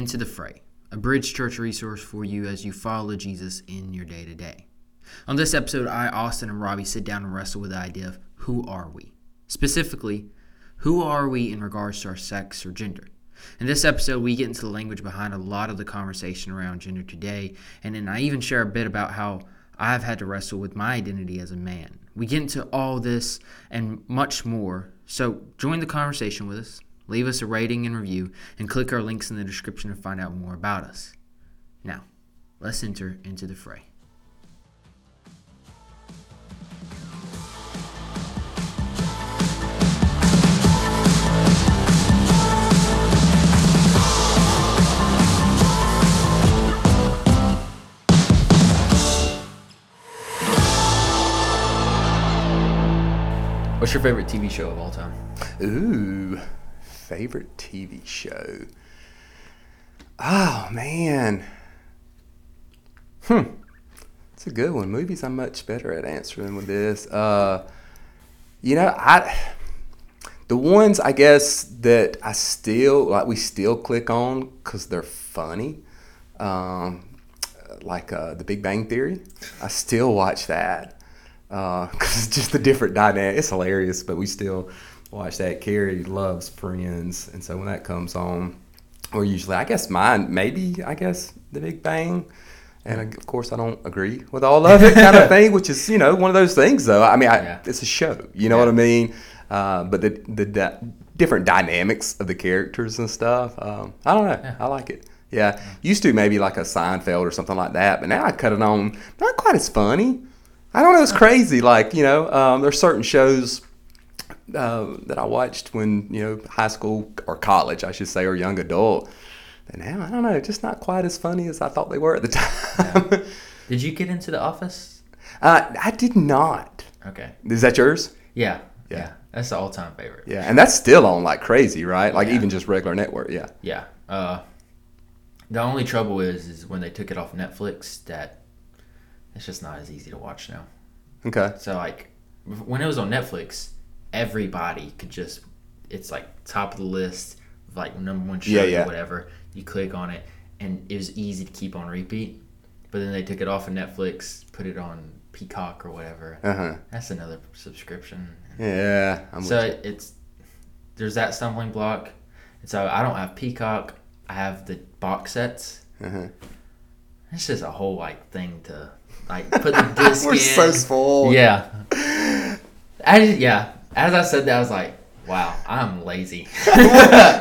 Into the Fray, a bridge church resource for you as you follow Jesus in your day to day. On this episode, I, Austin, and Robby sit down and wrestle with the idea of who are we? Specifically, who are we in regards to our sex or gender? In this episode, we get into the language behind a lot of the conversation around gender today, and then I even share a bit about how I've had to wrestle with my identity as a man. We get into all this and much more, so join the conversation with us, leave us a rating and review, and click our links in the description to find out more about us. Now, let's enter into the fray. What's your favorite TV show of all time? Ooh, favorite TV show. Oh man. Hmm. It's a good one. Movies I'm much better at answering with this. Uh you know, I the ones I guess that I still like we still click on cuz they're funny. Um like uh, The Big Bang Theory. I still watch that because uh, it's just a different dynamic. It's hilarious, but we still watch that. Carrie loves Friends, and so when that comes on, or usually, I guess mine, maybe I guess The Big Bang. And of course, I don't agree with all of it, kind of thing. Which is, you know, one of those things, though. I mean, I, yeah. it's a show. You know yeah. what I mean? Uh, but the the di- different dynamics of the characters and stuff. Um, I don't know. Yeah. I like it. Yeah. Used to maybe like a Seinfeld or something like that, but now I cut it on. Not quite as funny. I don't know. It's crazy. Like you know, um, there's certain shows uh, that I watched when you know high school or college, I should say, or young adult. And now I don't know, just not quite as funny as I thought they were at the time. Yeah. Did you get into The Office? Uh, I did not. Okay. Is that yours? Yeah. Yeah. yeah. That's the all-time favorite. Yeah, and that's still on like crazy, right? Like yeah. even just regular network. Yeah. Yeah. Uh, the only trouble is, is when they took it off Netflix that it's just not as easy to watch now. Okay. So like when it was on Netflix, everybody could just it's like top of the list, like number one show yeah, yeah. or whatever. You click on it, and it was easy to keep on repeat. But then they took it off of Netflix, put it on Peacock or whatever. Uh-huh. That's another subscription. Yeah. I'm so it's there's that stumbling block, and so I don't have Peacock. I have the box sets. Uh-huh. It's just a whole like thing to like put the disc We're in. so full. Yeah. I just, yeah. As I said that, I was like, wow, I'm lazy.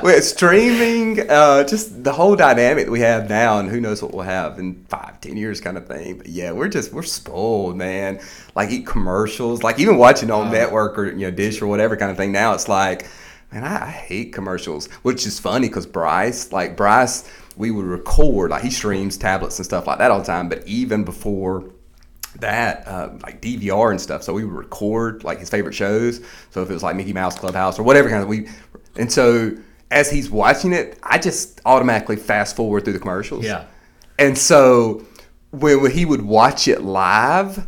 We're streaming, uh, just the whole dynamic that we have now, and who knows what we'll have in five, ten years, kind of thing. But yeah, we're just we're spoiled, man. Like eat commercials, like even watching on uh, network or you know dish or whatever kind of thing. Now it's like, man, I, I hate commercials, which is funny because Bryce, like Bryce, we would record like he streams tablets and stuff like that all the time. But even before that uh, like DVR and stuff. So we would record like his favorite shows. So if it was like Mickey Mouse Clubhouse or whatever kind of we, and so as he's watching it, I just automatically fast forward through the commercials. Yeah. And so when, when he would watch it live,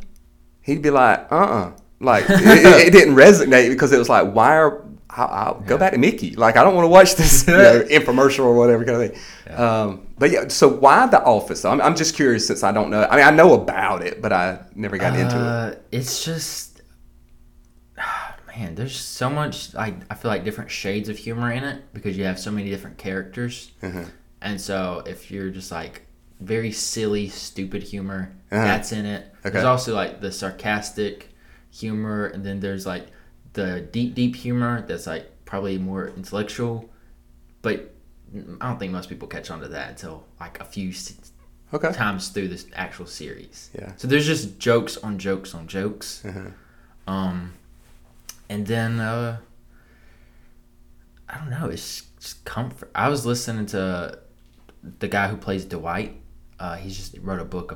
he'd be like, uh uh-uh. uh Like it, it, didn't resonate because it was like, why are I'll, I'll yeah. go back to Mickey. Like I don't want to watch this infomercial or whatever kind of thing. Yeah. Um, but yeah, so why The Office? I'm, I'm just curious since I don't know. I mean, I know about it, but I never got uh, into it. Uh, it's just, man, there's so much. I I feel like different shades of humor in it because you have so many different characters, uh-huh. and so if you're just like very silly, stupid humor, uh-huh. that's in it. Okay. There's also like the sarcastic humor, and then there's like the deep, deep humor that's like probably more intellectual, but I don't think most people catch on to that until like a few okay. times through this actual series. Yeah. So there's just jokes on jokes on jokes. Uh-huh. Um, and then uh, I don't know. It's just comfort. I was listening to the guy who plays Dwight. Uh, he just wrote a book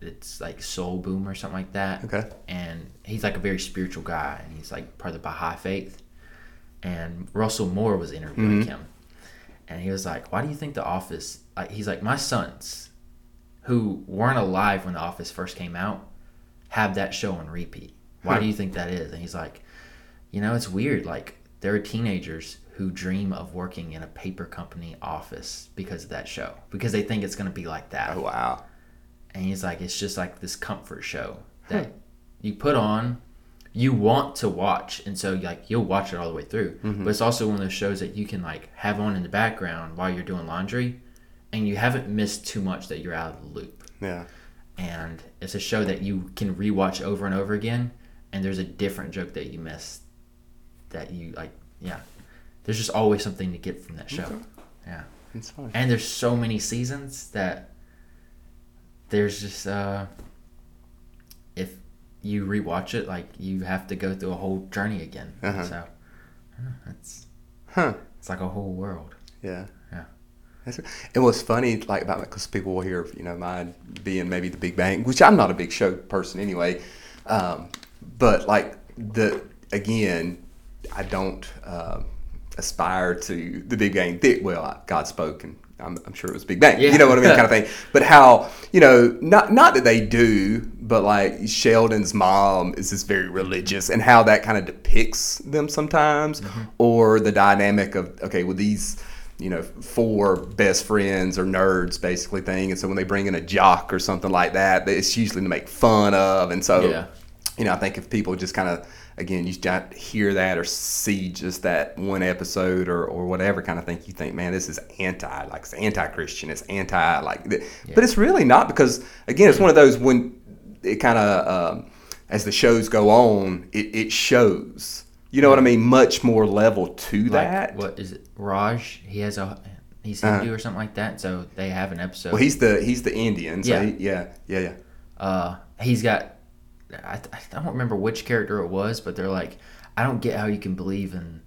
it's like Soul Boom or something like that. Okay. And he's like a very spiritual guy, and he's like part of the Baha'i faith. And Russell Moore was interviewing mm-hmm. him, and he was like, "Why do you think The Office?" Like, he's like, "My sons, who weren't alive when The Office first came out, have that show on repeat. Why do you think that is?" And he's like, "You know, it's weird. Like, there are teenagers who dream of working in a paper company office because of that show because they think it's going to be like that. Oh wow. And he's like, it's just like this comfort show that you put on, you want to watch, and so like you'll watch it all the way through. Mm-hmm. But it's also one of those shows that you can like have on in the background while you're doing laundry, and you haven't missed too much that you're out of the loop. Yeah. And it's a show that you can rewatch over and over again, and there's a different joke that you missed that you like. Yeah, there's just always something to get from that show. Okay. Yeah It's fun. and there's so many seasons that there's just uh if you rewatch it like you have to go through a whole journey again Uh-huh. so I don't know, it's Huh. it's like a whole world Yeah. Yeah. That's, and what's funny, like about because people will hear, you know, mine being maybe the Big Bang, which I'm not a big show person anyway. Um, but like the again, I don't um aspire to the Big Bang. Well, God spoke, and I'm, I'm sure it was Big Bang. Yeah. You know what I mean, kind of thing. But how you know, not not that they do, but like Sheldon's mom is just very religious, and how that kind of depicts them sometimes, mm-hmm. or the dynamic of okay, with these you know, four best friends or nerds basically thing. And so when they bring in a jock or something like that, it's usually to make fun of. And so, Yeah. you know, I think if people just kind of, again, you just hear that or see just that one episode or, or whatever kind of thing, you think, man, this is anti, like it's anti-Christian, it's anti, like, th- but it's really not because, again, it's one of those when it kind of, um, as the shows go on, it, it shows. You know what I mean? Much more level to like that. what is it raj he has a he's Uh-huh. hindu or something like that so they have an episode Well, he's the he's the Indian. So Yeah. yeah, yeah, yeah, yeah. uh he's got I, I don't remember which character it was but they're like i don't get how you can believe in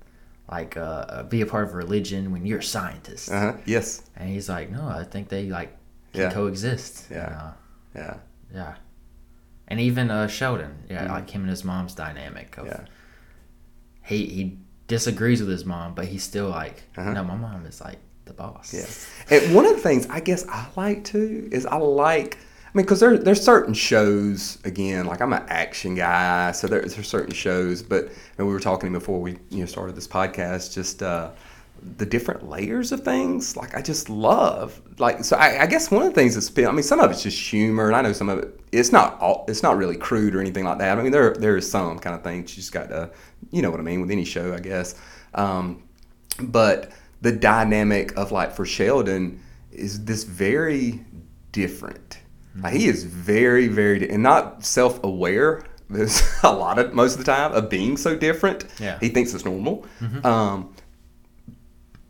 like uh be a part of religion when you're a scientist Uh huh. Yes. And he's like, no, I think they like can Yeah. coexist. Yeah. And, uh, Yeah. yeah. And even uh, Sheldon, yeah, like him and his mom's dynamic. Of, Yeah. He he disagrees with his mom, but he's still like, Uh-huh. no, my mom is like the boss. Yeah. And one of the things I guess I like too is I like. I mean, because there there's certain shows again. Like I'm an action guy, so there, there's certain shows. But and we were talking before we you know started this podcast. Just uh, the different layers of things. Like I just love. Like so, I, I guess one of the things that's been. I mean, some of it's just humor, and I know some of it. It's not all. It's not really crude or anything like that. I mean, there there is some kind of things. You just got to, you know what I mean, with any show, I guess. Um, but the dynamic of like for Sheldon is this very different. Like he is very, very, and not self-aware. There's a lot of most of the time of being so different. Yeah. he thinks it's normal. Um,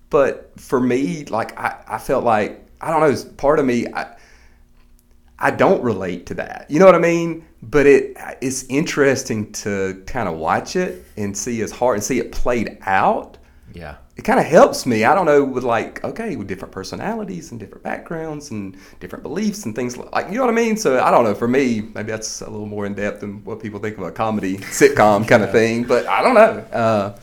but for me, like I, I felt like I don't know. Part of me, I, I don't relate to that. You know what I mean? But it it's interesting to kind of watch it and see his heart and see it played out Yeah. It kind of helps me. I don't know with like okay with different personalities and different backgrounds and different beliefs and things like you know what I mean. So I don't know. For me, maybe that's a little more in depth than what people think of a comedy sitcom kind of thing. But I don't know. Uh,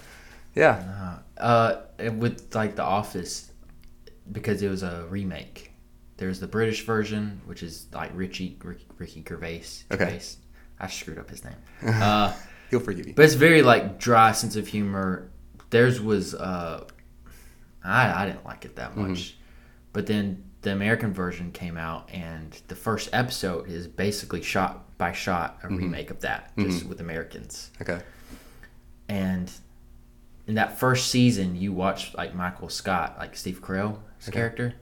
yeah, Uh, with like The Office, because it was a remake. There's the British version, which is like Richie Ricky, Ricky Gervais. Okay. Gervais. I screwed up his name. Uh, he'll forgive you. but it's very like dry sense of humor. Theirs was uh, I I didn't like it that mm-hmm. much, but then the American version came out, and the first episode is basically shot by shot a mm-hmm. remake of that, just mm-hmm. with Americans. Okay. And in that first season, you watch like Michael Scott, like Steve Carell's character.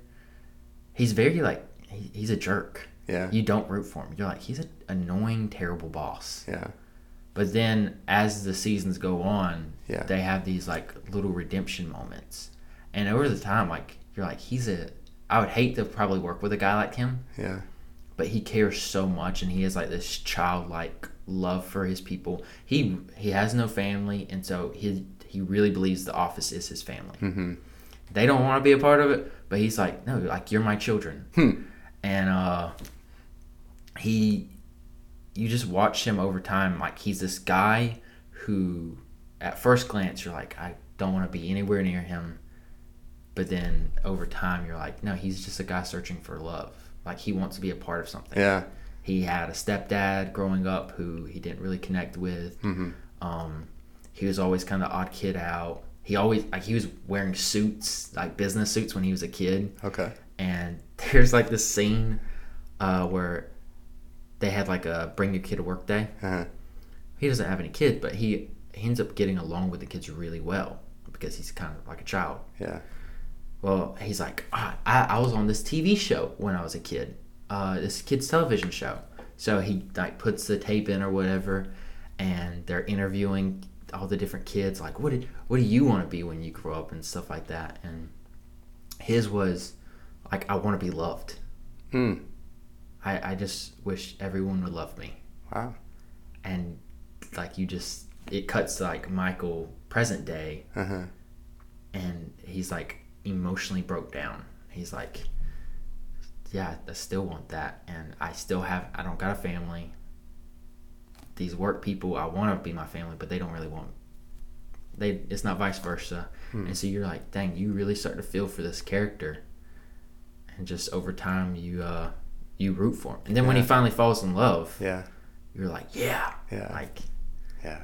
He's very like he, he's a jerk. Yeah. You don't root for him. You're like he's an annoying, terrible boss. Yeah. But then as the seasons go on, Yeah. they have these like little redemption moments. And over the time, like you're like he's a. I would hate to probably work with a guy like him, Yeah. but he cares so much, and he has like this childlike love for his people. He he has no family, and so he he really believes the office is his family. Mm-hmm. They don't want to be a part of it, but he's like, no, like you're my children, Hmm. and uh, he, you just watch him over time. Like he's this guy who, at first glance, you're like, I don't want to be anywhere near him, but then over time, you're like, no, he's just a guy searching for love. Like he wants to be a part of something. Yeah. He had a stepdad growing up who he didn't really connect with. Mm-hmm. Um, he was always kind of odd kid out. he always like he was wearing suits, like business suits when he was a kid. Okay. And there's like this scene uh, where they had like a bring your kid to work day. Uh-huh. He doesn't have any kids, but he, he ends up getting along with the kids really well because he's kind of like a child. Yeah. Well, he's like, ah, I, I was on this TV show when I was a kid, uh, this kids television show. So he like puts the tape in or whatever, and they're interviewing all the different kids. Like, what did what do you want to be when you grow up and stuff like that. And his was like, I want to be loved. Hmm. I I just wish everyone would love me. Wow. And like you just it cuts like Michael present day Uh-huh. and he's like emotionally broke down. He's like, yeah, I still want that, and I still have. I don't got a family. These work people, I want to be my family, but they don't really want. They, it's not vice versa, and so you're like, dang, you really start to feel for this character, and just over time, you uh, you root for him, and then when he finally falls in love, Yeah. you're like, yeah, Yeah. like Yeah.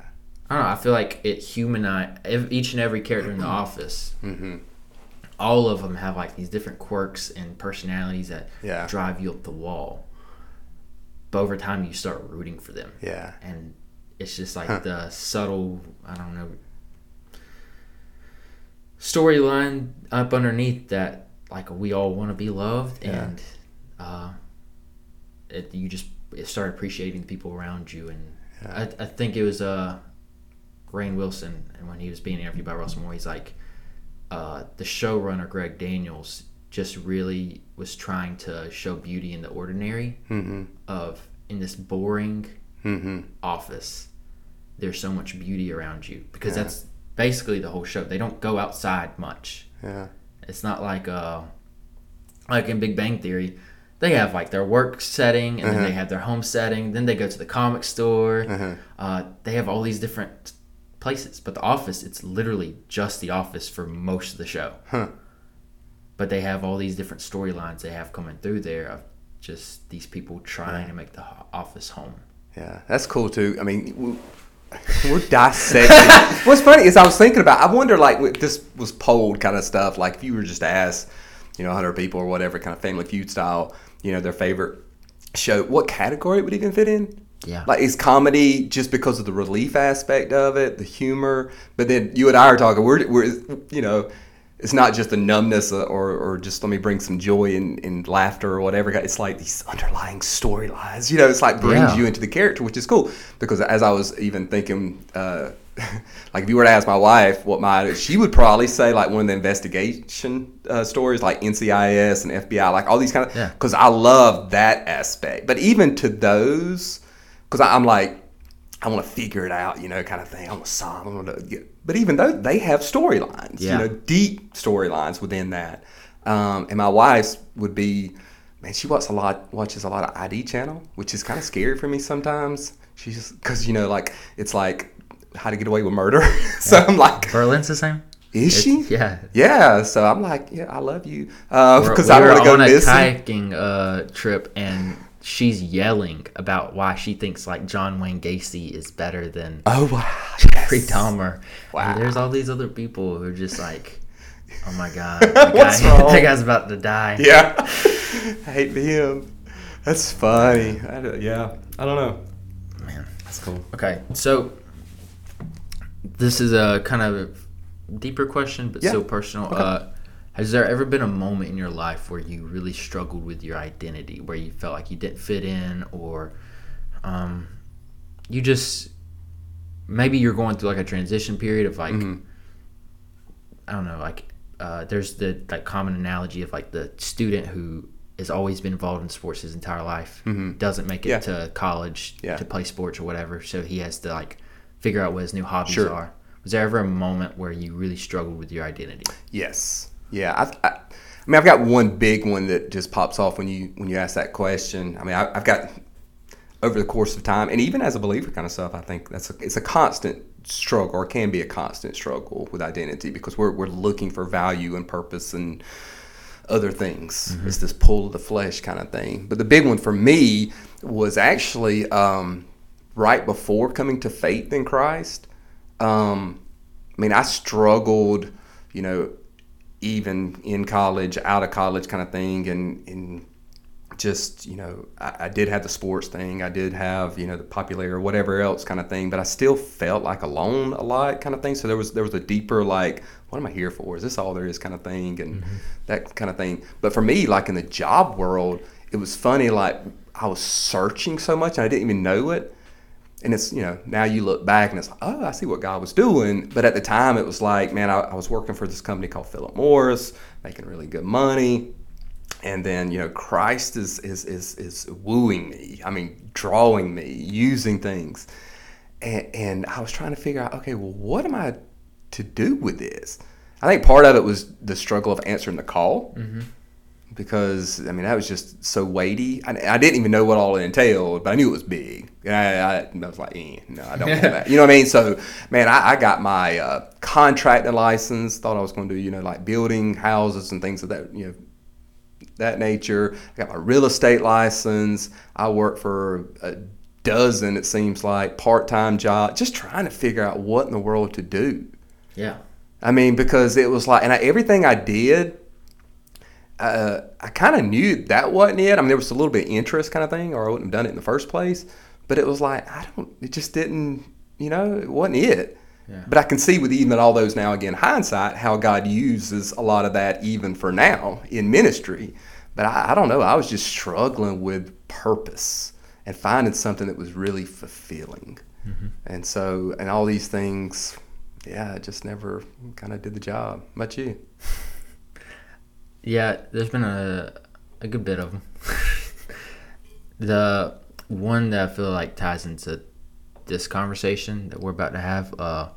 I don't know. I feel like it humanized each and every character in the office. Mm-hmm. All of them have like these different quirks and personalities that Yeah. drive you up the wall. But over time, you start rooting for them, Yeah. and it's just like Huh. the subtle. I don't know storyline up underneath that. Like we all want to be loved, Yeah. and uh, it, you just start appreciating the people around you. And Yeah. I, I think it was uh, Rainn Wilson, and when he was being interviewed by Russell Moore, he's like, uh, the showrunner Greg Daniels just really was trying to show beauty in the ordinary Mm-hmm. of in this boring Mm-hmm. office. There's so much beauty around you because Yeah. that's basically the whole show. They don't go outside much. Yeah. It's not like uh, like in Big Bang Theory. They have like their work setting, and then Uh-huh. they have their home setting. Then they go to the comic store. Uh-huh. Uh, they have all these different places, but the office it's literally just the office for most of the show. Huh. But they have all these different storylines they have coming through there of just these people trying to make the office home. Yeah, that's cool too. I mean, we- we're dissecting. What's funny is I was thinking about. I wonder, like, this was polled kind of stuff. Like, if you were just to ask, you know, 100 people or whatever, kind of Family Feud style, you know, their favorite show, what category it would even fit in? Yeah. Like, is comedy just because of the relief aspect of it, the humor? But then you and I are talking. We're, we're you know. It's not just a numbness uh, or, or just let me bring some joy and, and laughter or whatever. It's like these underlying storylines. You know, it's like brings Yeah. you into the character, which is cool. Because as I was even thinking, uh, like if you were to ask my wife what my, she would probably say like one of the investigation uh, stories, like NCIS and FBI, like all these kind of. Yeah. Because I love that aspect. But even to those, because I'm like, I want to figure it out, you know, kind of thing. I want to solve. I want to get. But even though they have storylines, Yeah. you know, deep storylines within that. Um, and my wife's would be, man, she watches a lot, watches a lot of ID channel, which is kind of scary for me sometimes. She's just because you know, like it's like how to get away with murder. so I'm like, Berlin's the same. is she? Yeah. Yeah. So I'm like, yeah, I love you because we I want to go on a missing. kayaking uh, trip, and she's yelling about why she thinks like John Wayne Gacy is better than Oh wow. Jeffrey Yes. Dahmer. Wow. And there's all these other people who are just like, oh my god, that, guy, that guy's about to die. Yeah. I hate him. That's funny. I yeah. I don't know. Man. That's cool. Okay, so this is a kind of deeper question, but Yeah. still personal. Okay. Uh, has there ever been a moment in your life where you really struggled with your identity, where you felt like you didn't fit in, or um, you just maybe you're going through like a transition period of like Mhm. I don't know, like uh, there's the like common analogy of like the student who has always been involved in sports his entire life Mhm. doesn't make it Yeah. to college Yeah. to play sports or whatever, so he has to like figure out what his new hobbies Sure. are. Was there ever a moment where you really struggled with your identity? Yes. Yeah. I, I, I mean, I've got one big one that just pops off when you when you ask that question. I mean, I, I've got over the course of time, and even as a believer, kind of stuff. I think that's a, it's a constant struggle, or can be a constant struggle with identity because we're we're looking for value and purpose and other things. It's this pull of the flesh kind of thing. But the big one for me was actually um, right before coming to faith in Christ. Um, I mean, I struggled, you know, even in college, out of college kind of thing, and and just you know, I, I did have the sports thing, I did have you know the popular or whatever else kind of thing, but I still felt like alone a lot kind of thing. So there was there was a deeper like, what am I here for? Is this all there is kind of thing, and mm-hmm. that kind of thing. But for me, like in the job world, it was funny. Like I was searching so much, and I didn't even know it and it's you know now you look back and it's like oh i see what god was doing. But at the time it was like man i, I was working for this company called philip morris making really good money. And then you know christ is is is, is wooing me i mean drawing me using things. And, and i was trying to figure out okay well what am i to do with this? I think part of it was the struggle of answering the call. Mm-hmm because I mean that was just so weighty. I, I, didn't even know what all it entailed, but I knew it was big. I, I, I was like, eh, no, I don't want that. You know what I mean? So, man, I, got my uh, contracting license. Thought I was going to do, you know, like building houses and things of that, you know, that nature. I got my real estate license. I worked for a dozen, it seems like, part-time job, just trying to figure out what in the world to do. Yeah. I mean, because it was like, and everything I did uh, I kind of knew that wasn't it. I mean, there was a little bit of interest kind of thing, or I wouldn't have done it in the first place. But it was like I don't. It just didn't. You know, it wasn't it. Yeah. But I can see with even all those now again hindsight how God uses a lot of that even for now in ministry. But I, I don't know. I was just struggling with purpose and finding something that was really fulfilling. Mm-hmm. And so, and all these things, yeah, just never kind of did the job. Much you. Yeah, there's been a a good bit of them. the one that I feel like ties into this conversation that we're about to have uh,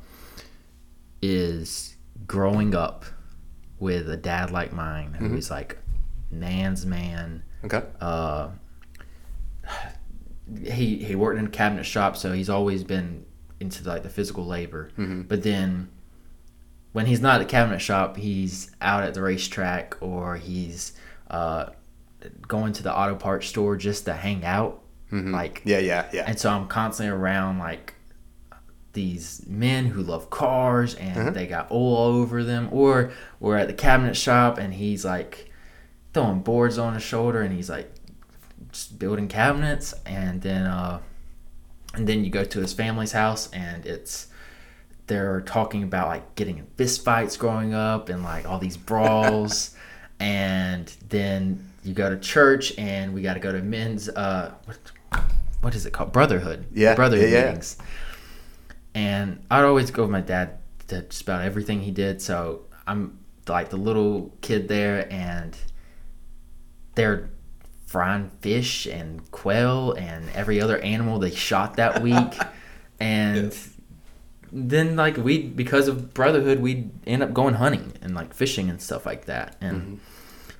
is growing up with a dad like mine who mm-hmm. is like man's man. Okay. Uh, he he worked in a cabinet shop, so he's always been into like the physical labor. Mm-hmm. But then when he's not at the cabinet shop, he's out at the racetrack or he's uh, going to the auto parts store just to hang out. Mm-hmm. Like yeah, yeah, yeah. And so I'm constantly around like these men who love cars and mm-hmm. they got oil over them, or we're at the cabinet shop and he's like throwing boards on his shoulder and he's like just building cabinets, and then uh, and then you go to his family's house and it's they're talking about like getting in fist fights growing up and like all these brawls. And then you go to church and we got to go to men's uh what, what is it called? Brotherhood. Yeah brotherhood yeah, meetings. And i'd always go with my dad to just about everything he did. So i'm like the little kid there and they're frying fish and quail and every other animal they shot that week. And yeah then like we because of brotherhood we'd end up going hunting and like fishing and stuff like that. And mm-hmm.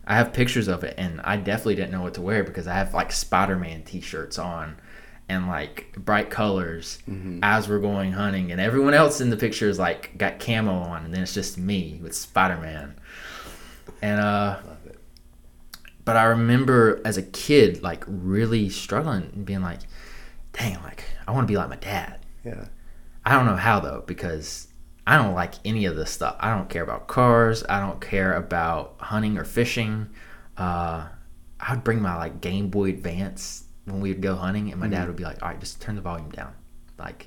i have pictures of it and i definitely didn't know what to wear because i have like spider-man t-shirts on and like bright colors mm-hmm. as we're going hunting. And everyone else in the picture is like got camo on and then it's just me with spider-man. And uh but i remember as a kid like really struggling and being like dang like i want to be like my dad. Yeah I don't know how though because I don't like any of this stuff. I don't care about cars. I don't care about hunting or fishing. Uh, I would bring my like Game Boy Advance when we would go hunting, and my mm-hmm. dad would be like, "All right, just turn the volume down. Like,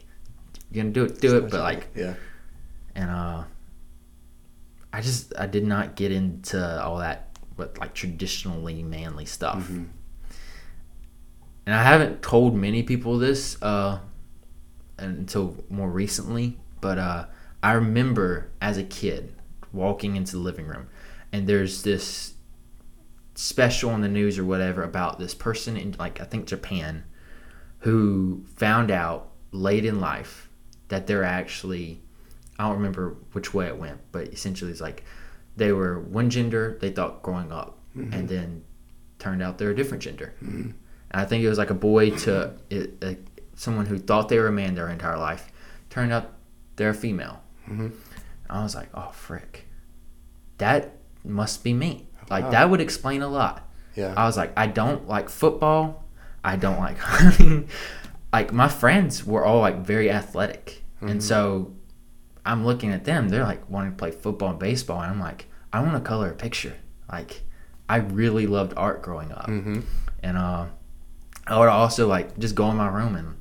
you're gonna do it, do it, but like, yeah." And uh, I just I did not get into all that, but like traditionally manly stuff. Mm-hmm. And I haven't told many people this. Uh, until more recently, but uh, I remember as a kid walking into the living room, and there's this special on the news or whatever about this person in like I think Japan who found out late in life that they're actually I don't remember which way it went, but essentially it's like they were one gender they thought growing up, mm-hmm. and then turned out they're a different gender. Mm-hmm. And I think it was like a boy to it, someone who thought they were a man their entire life turned out they're a female. Mm-hmm. I was like, oh frick, that must be me. Like wow. that would explain a lot. Yeah. I was like, I don't like football. I don't like hunting. like my friends were all like very athletic, mm-hmm. and so I'm looking at them. They're like wanting to play football and baseball, and I'm like, I want to color a picture. Like, I really loved art growing up, Mm-hmm. and uh, I would also like just go in my room and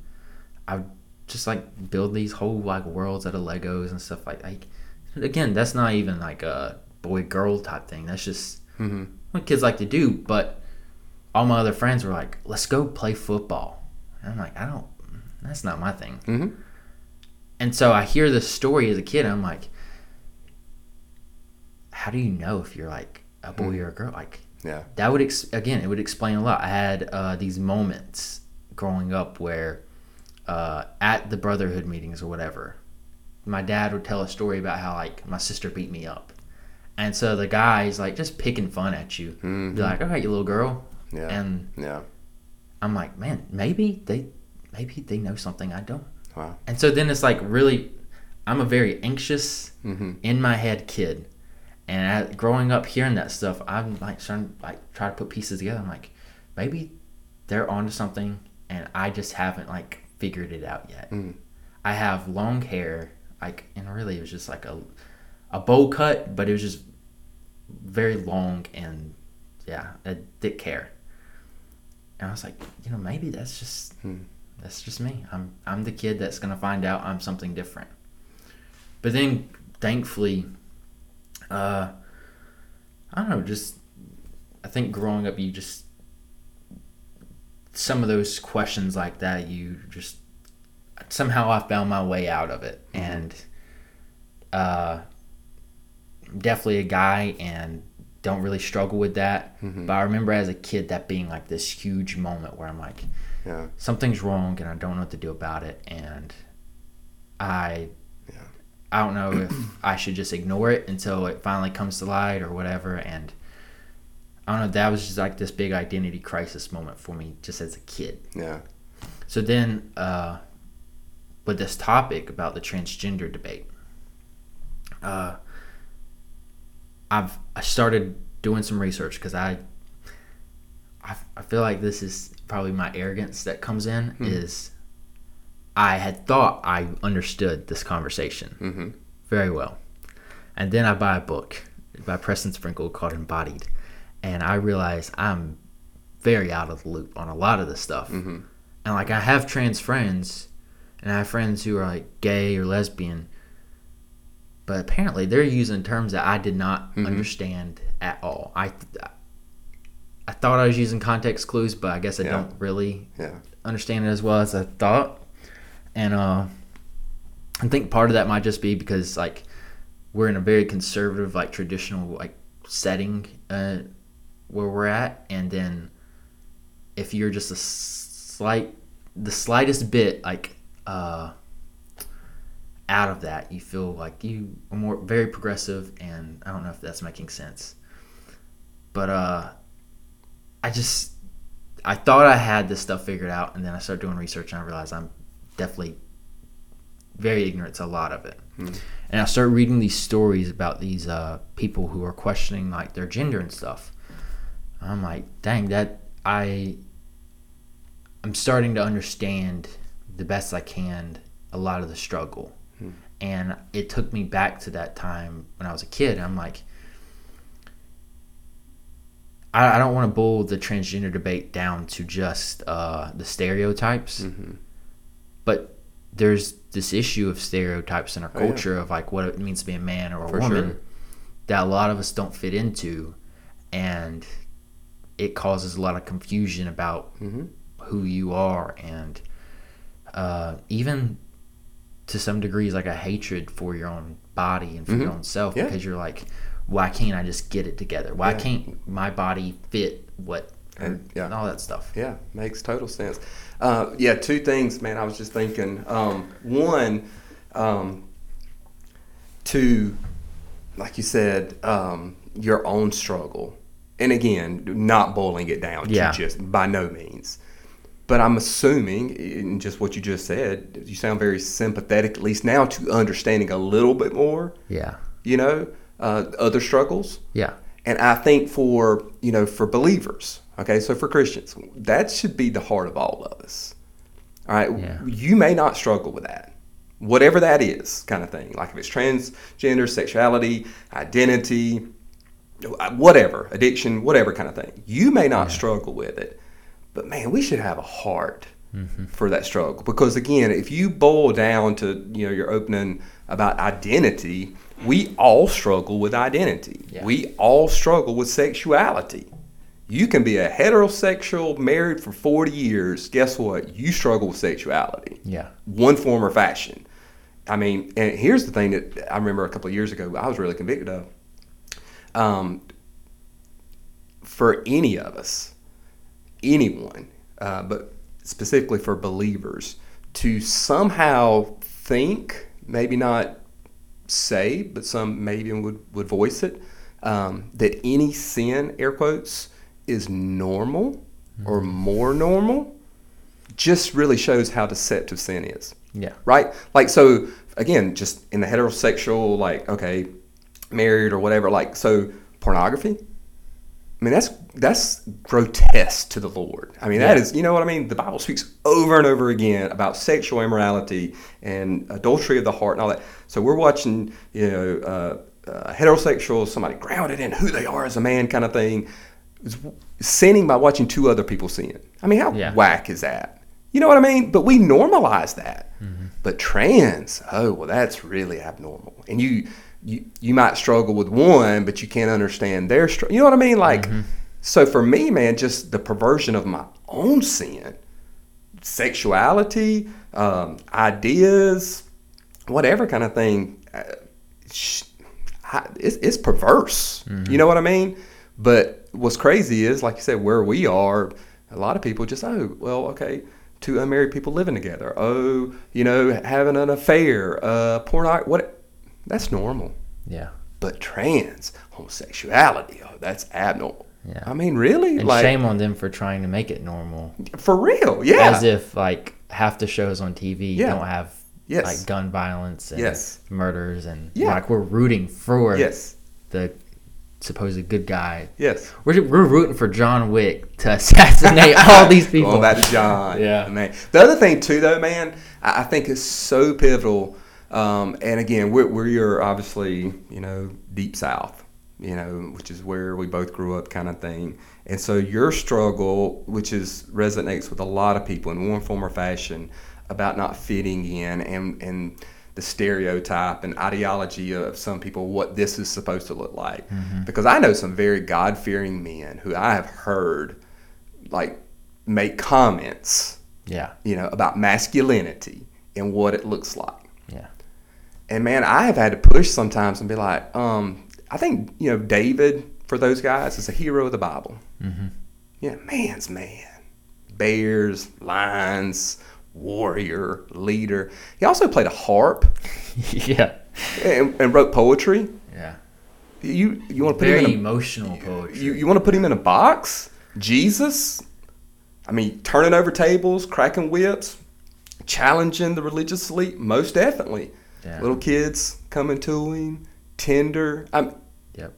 just like build these whole like worlds out of Legos and stuff like like. Again, that's not even like a boy girl type thing. That's just Mm-hmm. what kids like to do. But all my other friends were like, "Let's go play football." And I'm like, I don't. That's not my thing. Mm-hmm. And so I hear this story as a kid. I'm like, how do you know if you're like a boy or a girl? Like Yeah. that would ex- again, it would explain a lot. I had uh, these moments growing up where uh, at the brotherhood meetings or whatever, my dad would tell a story about how like my sister beat me up. And so the guy's like just picking fun at you. Mhm. Be like, all right, you little girl. Yeah. And yeah. I'm like, man, maybe they, maybe they know something I don't. Wow. And so then it's like really, I'm a very anxious, Mm-hmm. in my head kid, and I, growing up hearing that stuff, I'm like trying like try to put pieces together. I'm like, maybe they're onto something, and I just haven't like figured it out yet. Mm. I have long hair, like, and really it was just like a a bowl cut, but it was just very long and yeah, a thick hair. And I was like, you know, maybe that's just Hmm. that's just me. I'm I'm the kid that's gonna find out I'm something different. But then, thankfully, uh, I don't know. Just I think growing up, you just some of those questions like that, you just somehow I found my way out of it, and uh, I'm definitely a guy and don't really struggle with that. Mhm. But I remember as a kid that being like this huge moment where I'm like, Yeah. something's wrong and I don't know what to do about it and I Yeah. I don't know if I should just ignore it until it finally comes to light or whatever and I don't know that was just like this big identity crisis moment for me just as a kid. Yeah. So then uh with this topic about the transgender debate uh I've I started doing some research cuz I, I I feel like this is probably my arrogance that comes in is I had thought I understood this conversation Mm-hmm. very well. And then I buy a book by Preston Sprinkle called Embodied. And I realize I'm very out of the loop on a lot of this stuff. Mhm. And like I have trans friends and I have friends who are like gay or lesbian. But apparently they're using terms that I did not Mhm. understand at all. I I thought I was using context clues, but I guess I Yeah. don't really Yeah. understand it as well as I thought. And uh, I think part of that might just be because like we're in a very conservative, like traditional, like setting uh, where we're at, and then if you're just a slight, the slightest bit like uh, out of that, you feel like you are more very progressive, and I don't know if that's making sense, but uh, I just I thought I had this stuff figured out, and then I started doing research, and I realized I'm definitely very ignorant to a lot of it. Hmm. And I started reading these stories about these uh, people who are questioning like their gender and stuff. I'm like, dang, that I I'm starting to understand the best I can a lot of the struggle. Hmm. And it took me back to that time when I was a kid. I'm like, I, I don't want to boil the transgender debate down to just uh, the stereotypes, Mm-hmm. but there's this issue of stereotypes in our Oh, yeah. culture of like what it means to be a man or a For woman sure. that a lot of us don't fit into, and it causes a lot of confusion about Mm-hmm. who you are and uh, even to some degrees like a hatred for your own body and for your Mhm. own self Yeah. because you're like why can't i just get it together why Yeah. can't my body fit what And- yeah. and all that stuff Yeah, makes total sense. Uh, yeah, two things, man. I was just thinking. Um, one, um, to, like you said, um, your own struggle. And again, not boiling it down Yeah. just by no means. But I'm assuming, in just what you just said, you sound very sympathetic, at least now, to understanding a little bit more, yeah you know, uh, other struggles. yeah And I think for, you know, for believers, okay, so for Christians, that should be the heart of all of us. All right. Yeah. You may not struggle with that. whatever that is, kind of thing. Like if it's transgender, sexuality, identity, whatever, addiction, whatever kind of thing. You may not struggle with it, but man, we should have a heart mm-hmm. for that struggle because again, if you boil down to you know your opening about identity, we all struggle with identity. Yeah. We all struggle with sexuality. You can be a heterosexual, married for 40 years. Guess what? You struggle with sexuality Yeah. one form or fashion. I mean, and here's the thing that I remember a couple of years ago, I was really convicted of. Um, for any of us, anyone, uh, but specifically for believers, to somehow think, maybe not say, but some maybe would, would voice it, um, that any sin, air quotes, is normal or more normal, just really shows how deceptive sin is Yeah. right? Like so again, just in the heterosexual, like okay, married or whatever, like so pornography. I mean that's that's grotesque to the Lord. I mean that Yeah. is you know what I mean. The Bible speaks over and over again about sexual immorality and adultery of the heart and all that. So we're watching you know uh, uh, heterosexual somebody grounded in who they are as a man kind of thing, sinning by watching two other people sin. I mean how Yeah. whack is that? You know what I mean? But we normalize that. But trans, oh well, that's really abnormal. And you, you, you might struggle with one, but you can't understand their. Str- you know what I mean? Like, so for me, man, just the perversion of my own sin, sexuality, um, ideas, whatever kind of thing. Uh, I- it's, it's perverse. You know what I mean? But what's crazy is, like you said, where we are, a lot of people just, oh, well, okay, two unmarried people living together. Oh, you know, having an affair, uh, porn, what? That's normal. Yeah. But trans, homosexuality, oh, that's abnormal. Yeah. I mean, really? And like, shame on them for trying to make it normal. for real? Yeah. As if like half the shows on TV Yeah. don't have Yes. like gun violence and Yes. murders and Yeah. like we're rooting for yes. the supposed good guy. Yes. We're, we're rooting for John Wick to assassinate all these people. Going back to John. Yeah. Man. The other thing too, though, man, I, I think is so pivotal. Um, and again, we're, we're obviously, you know, deep south, you know, which is where we both grew up, kind of thing. And so your struggle, which is resonates with a lot of people in one form or fashion, about not fitting in and and the stereotype and ideology of some people what this is supposed to look like. Because I know some very God fearing men who I have heard like make comments, yeah. you know, about masculinity and what it looks like. And man, I have had to push sometimes and be like, um, I think you know David for those guys is a hero of the Bible. Mm-hmm. Yeah, man's man, bears, lions, warrior, leader. He also played a harp yeah. and, and wrote poetry. Yeah. You you want to put Very him in a, emotional poetry. you, you want to put him in a box? Jesus? I mean, turning over tables, cracking whips, challenging the religious elite, most definitely. Yeah. Little kids coming to him, tender. I'm, Yep.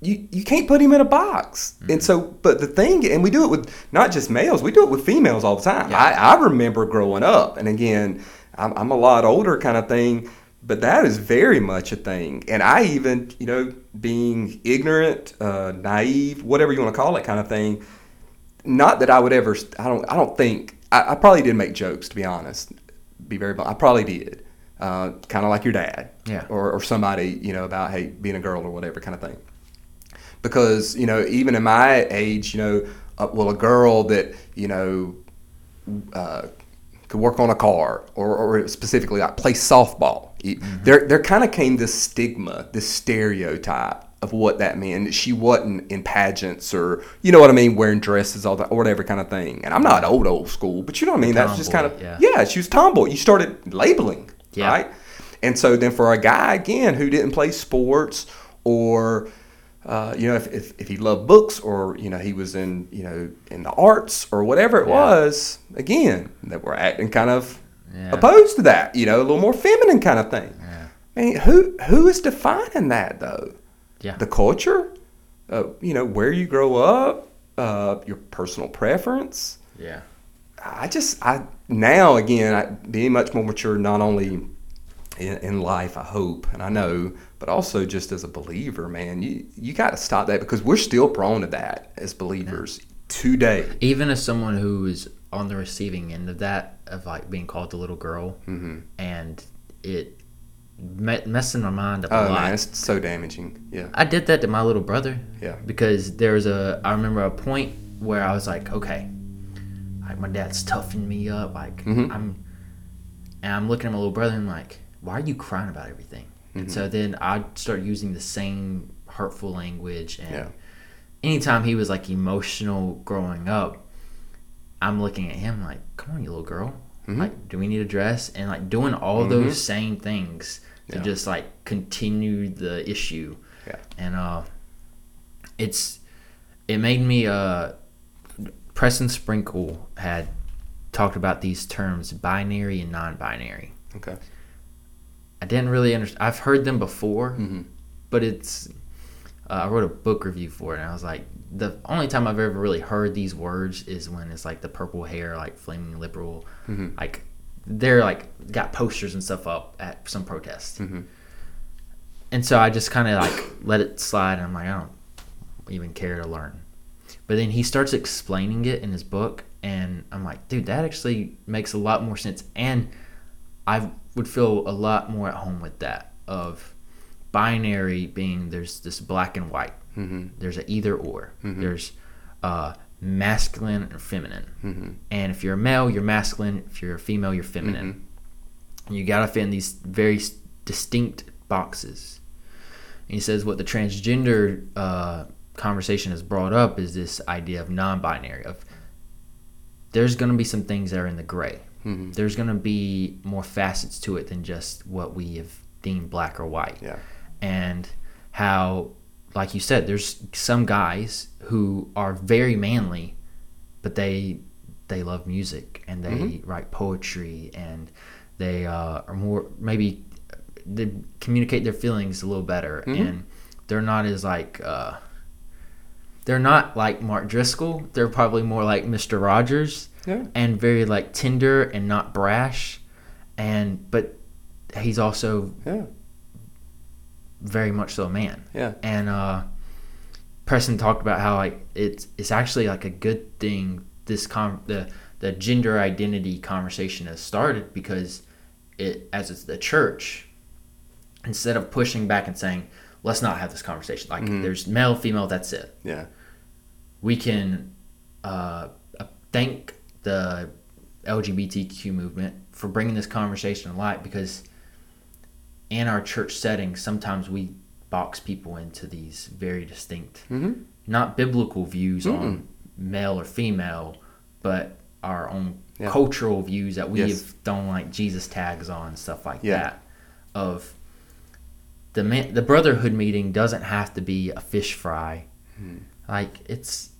you, you can't put him in a box. And so, but the thing, and we do it with not just males, we do it with females all the time. Yeah. I, I remember growing up, and again, I'm, I'm a lot older kind of thing, but that is very much a thing. And I even, you know, being ignorant, uh, naive, whatever you want to call it kind of thing, not that I would ever, I don't, I don't think, I, I probably did make jokes, to be honest. Be very. I probably did. Uh, kind of like your dad. Yeah. or, or somebody, you know, about, hey, being a girl or whatever kind of thing. Because you know even in my age you know uh, well a girl that you know uh, could work on a car or, or specifically like play softball You- there there kind of came this stigma this stereotype of what that meant. She wasn't in pageants or you know what I mean wearing dresses all that or whatever kind of thing. And I'm not old old school but you know what I mean? That's just kind of yeah. yeah she was tomboy. You started labeling Yeah. right and so then for a guy again who didn't play sports or uh, you know if, if, if he loved books or you know he was in you know in the arts or whatever it Yeah. was again that we're acting kind of Yeah. opposed to that you know a little more feminine kind of thing Yeah. I mean, who who is defining that though Yeah. the culture uh, you know where you grow up uh, your personal preference Yeah. I just I now again I, being much more mature, not only in, in life. I hope, and I know, but also just as a believer, man, you you got to stop that because we're still prone to that as believers today. Even as someone who is on the receiving end of that, of like being called the little girl, Mm-hmm. and it me- messing my mind up a Oh lot. man, it's so damaging. Yeah, I did that to my little brother. Yeah. Because there was a, I remember a point where I was like, okay, like my dad's toughing me up, like Mhm. I'm, and I'm looking at my little brother and like, why are you crying about everything? And so then I start using the same hurtful language, and Yeah. anytime he was like emotional growing up, I'm looking at him like, come on, you little girl. Mhm. Like, do we need a dress? And like doing all those same things to Yeah. just like continue the issue yeah, and uh it's it made me uh Preston Sprinkle had talked about these terms binary and non-binary. okay. I didn't really understand. I've heard them before, hmm but it's uh, I wrote a book review for it, and I was like, the only time I've ever really heard these words is when it's like the purple hair, like flaming liberal, Mhm. like they're like got posters and stuff up at some protest, Mhm. and so I just kind of like let it slide. And I'm like, I don't even care to learn. But then he starts explaining it in his book, and I'm like, dude, that actually makes a lot more sense. And I would feel a lot more at home with that of binary being there's this black and white. hmm There's an either or. Mhm. There's uh, masculine and feminine. hmm And if you're a male, you're masculine. If you're a female, you're feminine. And you gotta fit in these very distinct boxes. And he says what the transgender uh, conversation has brought up is this idea of non-binary. Of there's gonna be some things that are in the gray. hmm There's gonna be more facets to it than just what we have deemed black or white Yeah. and how like you said there's some guys who are very manly but they they love music and they Mhm. write poetry and they uh, are more maybe they communicate their feelings a little better Mhm. and they're not as like uh, they're not like Mark Driscoll they're probably more like Mr. Rogers Yeah. and very like tender and not brash and but he's also Yeah. very much so a man Yeah. and uh, Preston talked about how like it's it's actually like a good thing this con the the gender identity conversation has started because it as it's the church instead of pushing back and saying let's not have this conversation like Mhm. there's male female that's it Yeah. we can uh, uh, thank the LGBTQ movement for bringing this conversation to light because in our church setting, sometimes we box people into these very distinct, hmm not biblical views Mm-mm. on male or female, but our own Yeah. cultural views that we Yes. have thrown like Jesus tags on stuff like Yeah. that. Of the man, the brotherhood meeting doesn't have to be a fish fry. Hmm. Like it's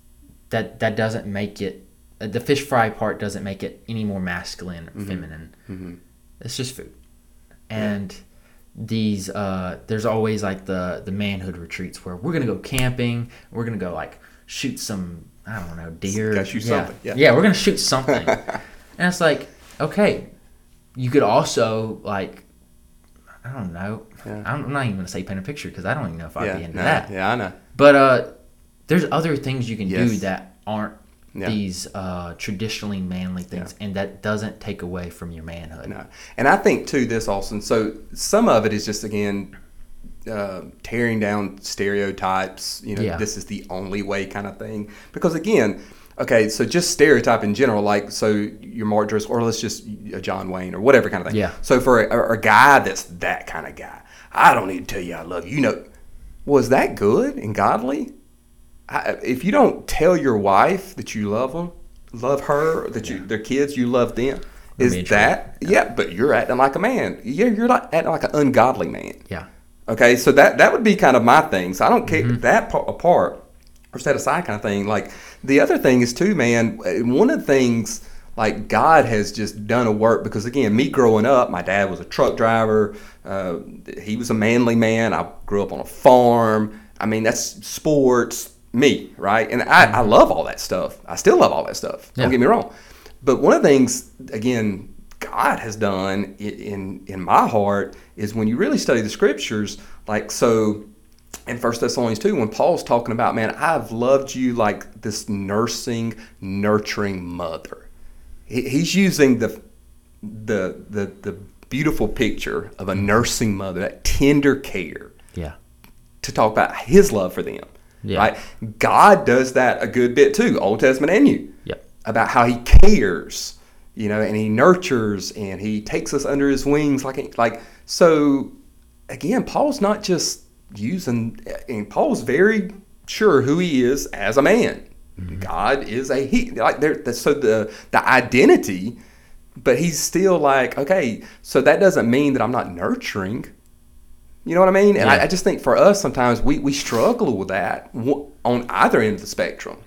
that that doesn't make it. uh, The fish fry part doesn't make it any more masculine or Mhm. feminine. hmm It's just food. And these uh there's always like the the manhood retreats where we're gonna go camping, we're gonna go like shoot some I don't know, deer. Gotta shoot yeah. something, yeah. we're gonna shoot something. and it's like, okay. You could also like I don't know. Yeah. I'm not even gonna say paint a picture because I don't even know if I'd Yeah. be into nah, that. Yeah. I know. But uh, there's other things you can do that aren't Yeah. these uh, traditionally manly things, and that doesn't take away from your manhood. No. And I think too this Austin. So some of it is just again uh, tearing down stereotypes. You know, this is the only way kind of thing. Because again, okay, so just stereotype in general, like so you're Mark Driscoll, or let's just a John Wayne or whatever kind of thing. Yeah. So for a, a guy that's that kind of guy, I don't need to tell you I love you. You know, was that good and godly? I, if you don't tell your wife that you love them, love her, that you their kids, you love them, is true. that yeah? But you're acting like a man. Yeah, you're not acting like an ungodly man. Yeah. Okay, so that that would be kind of my thing. So I don't care Mm-hmm. that part apart or set aside kind of thing. Like the other thing is too, man. One of the things like God has just done a work because again, me growing up, my dad was a truck driver. Uh, he was a manly man. I grew up on a farm. I mean, that's sports. Me, right? And I, I love all that stuff. I still love all that stuff. Yeah. Don't get me wrong. But one of the things, again, God has done in in my heart is when you really study the scriptures, like so in First Thessalonians 2, when Paul's talking about, man, I've loved you like this nursing, nurturing mother. He's using the the the the beautiful picture of a nursing mother, that tender care Yeah. to talk about his love for them. Yeah. Right? God does that a good bit too, Old Testament and New. Yep. About how he cares, you know, and he nurtures and he takes us under his wings like like so again, Paul's not just using and Paul's very sure who he is as a man. Mm-hmm. God is a he like there so the the identity but he's still like, okay, so that doesn't mean that I'm not nurturing. You know what I mean? And Yeah. I, I just think for us, sometimes we, we struggle with that on either end of the spectrum.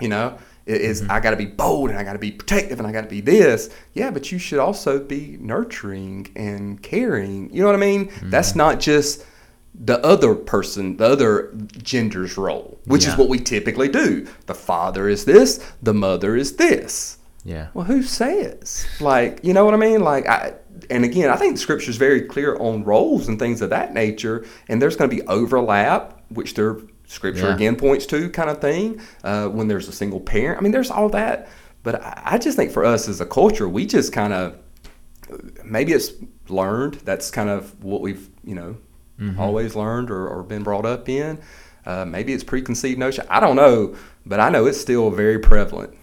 You know, it is mm-hmm. I got to be bold and I got to be protective and I got to be this. Yeah, but you should also be nurturing and caring. You know what I mean? That's mm-hmm. not just the other person, the other gender's role, which Yeah. is what we typically do. The father is this, the mother is this. Yeah. Well, who says? Like, you know what I mean? Like, I, and again, I think the scripture is very clear on roles and things of that nature, and there's going to be overlap, which their scripture Yeah. again points to, kind of thing. Uh, when there's a single parent, I mean, there's all that. But I, I just think for us as a culture, we just kind of maybe it's learned. That's kind of what we've you know always learned or, or been brought up in. Uh, maybe it's preconceived notion. I don't know, but I know it's still very prevalent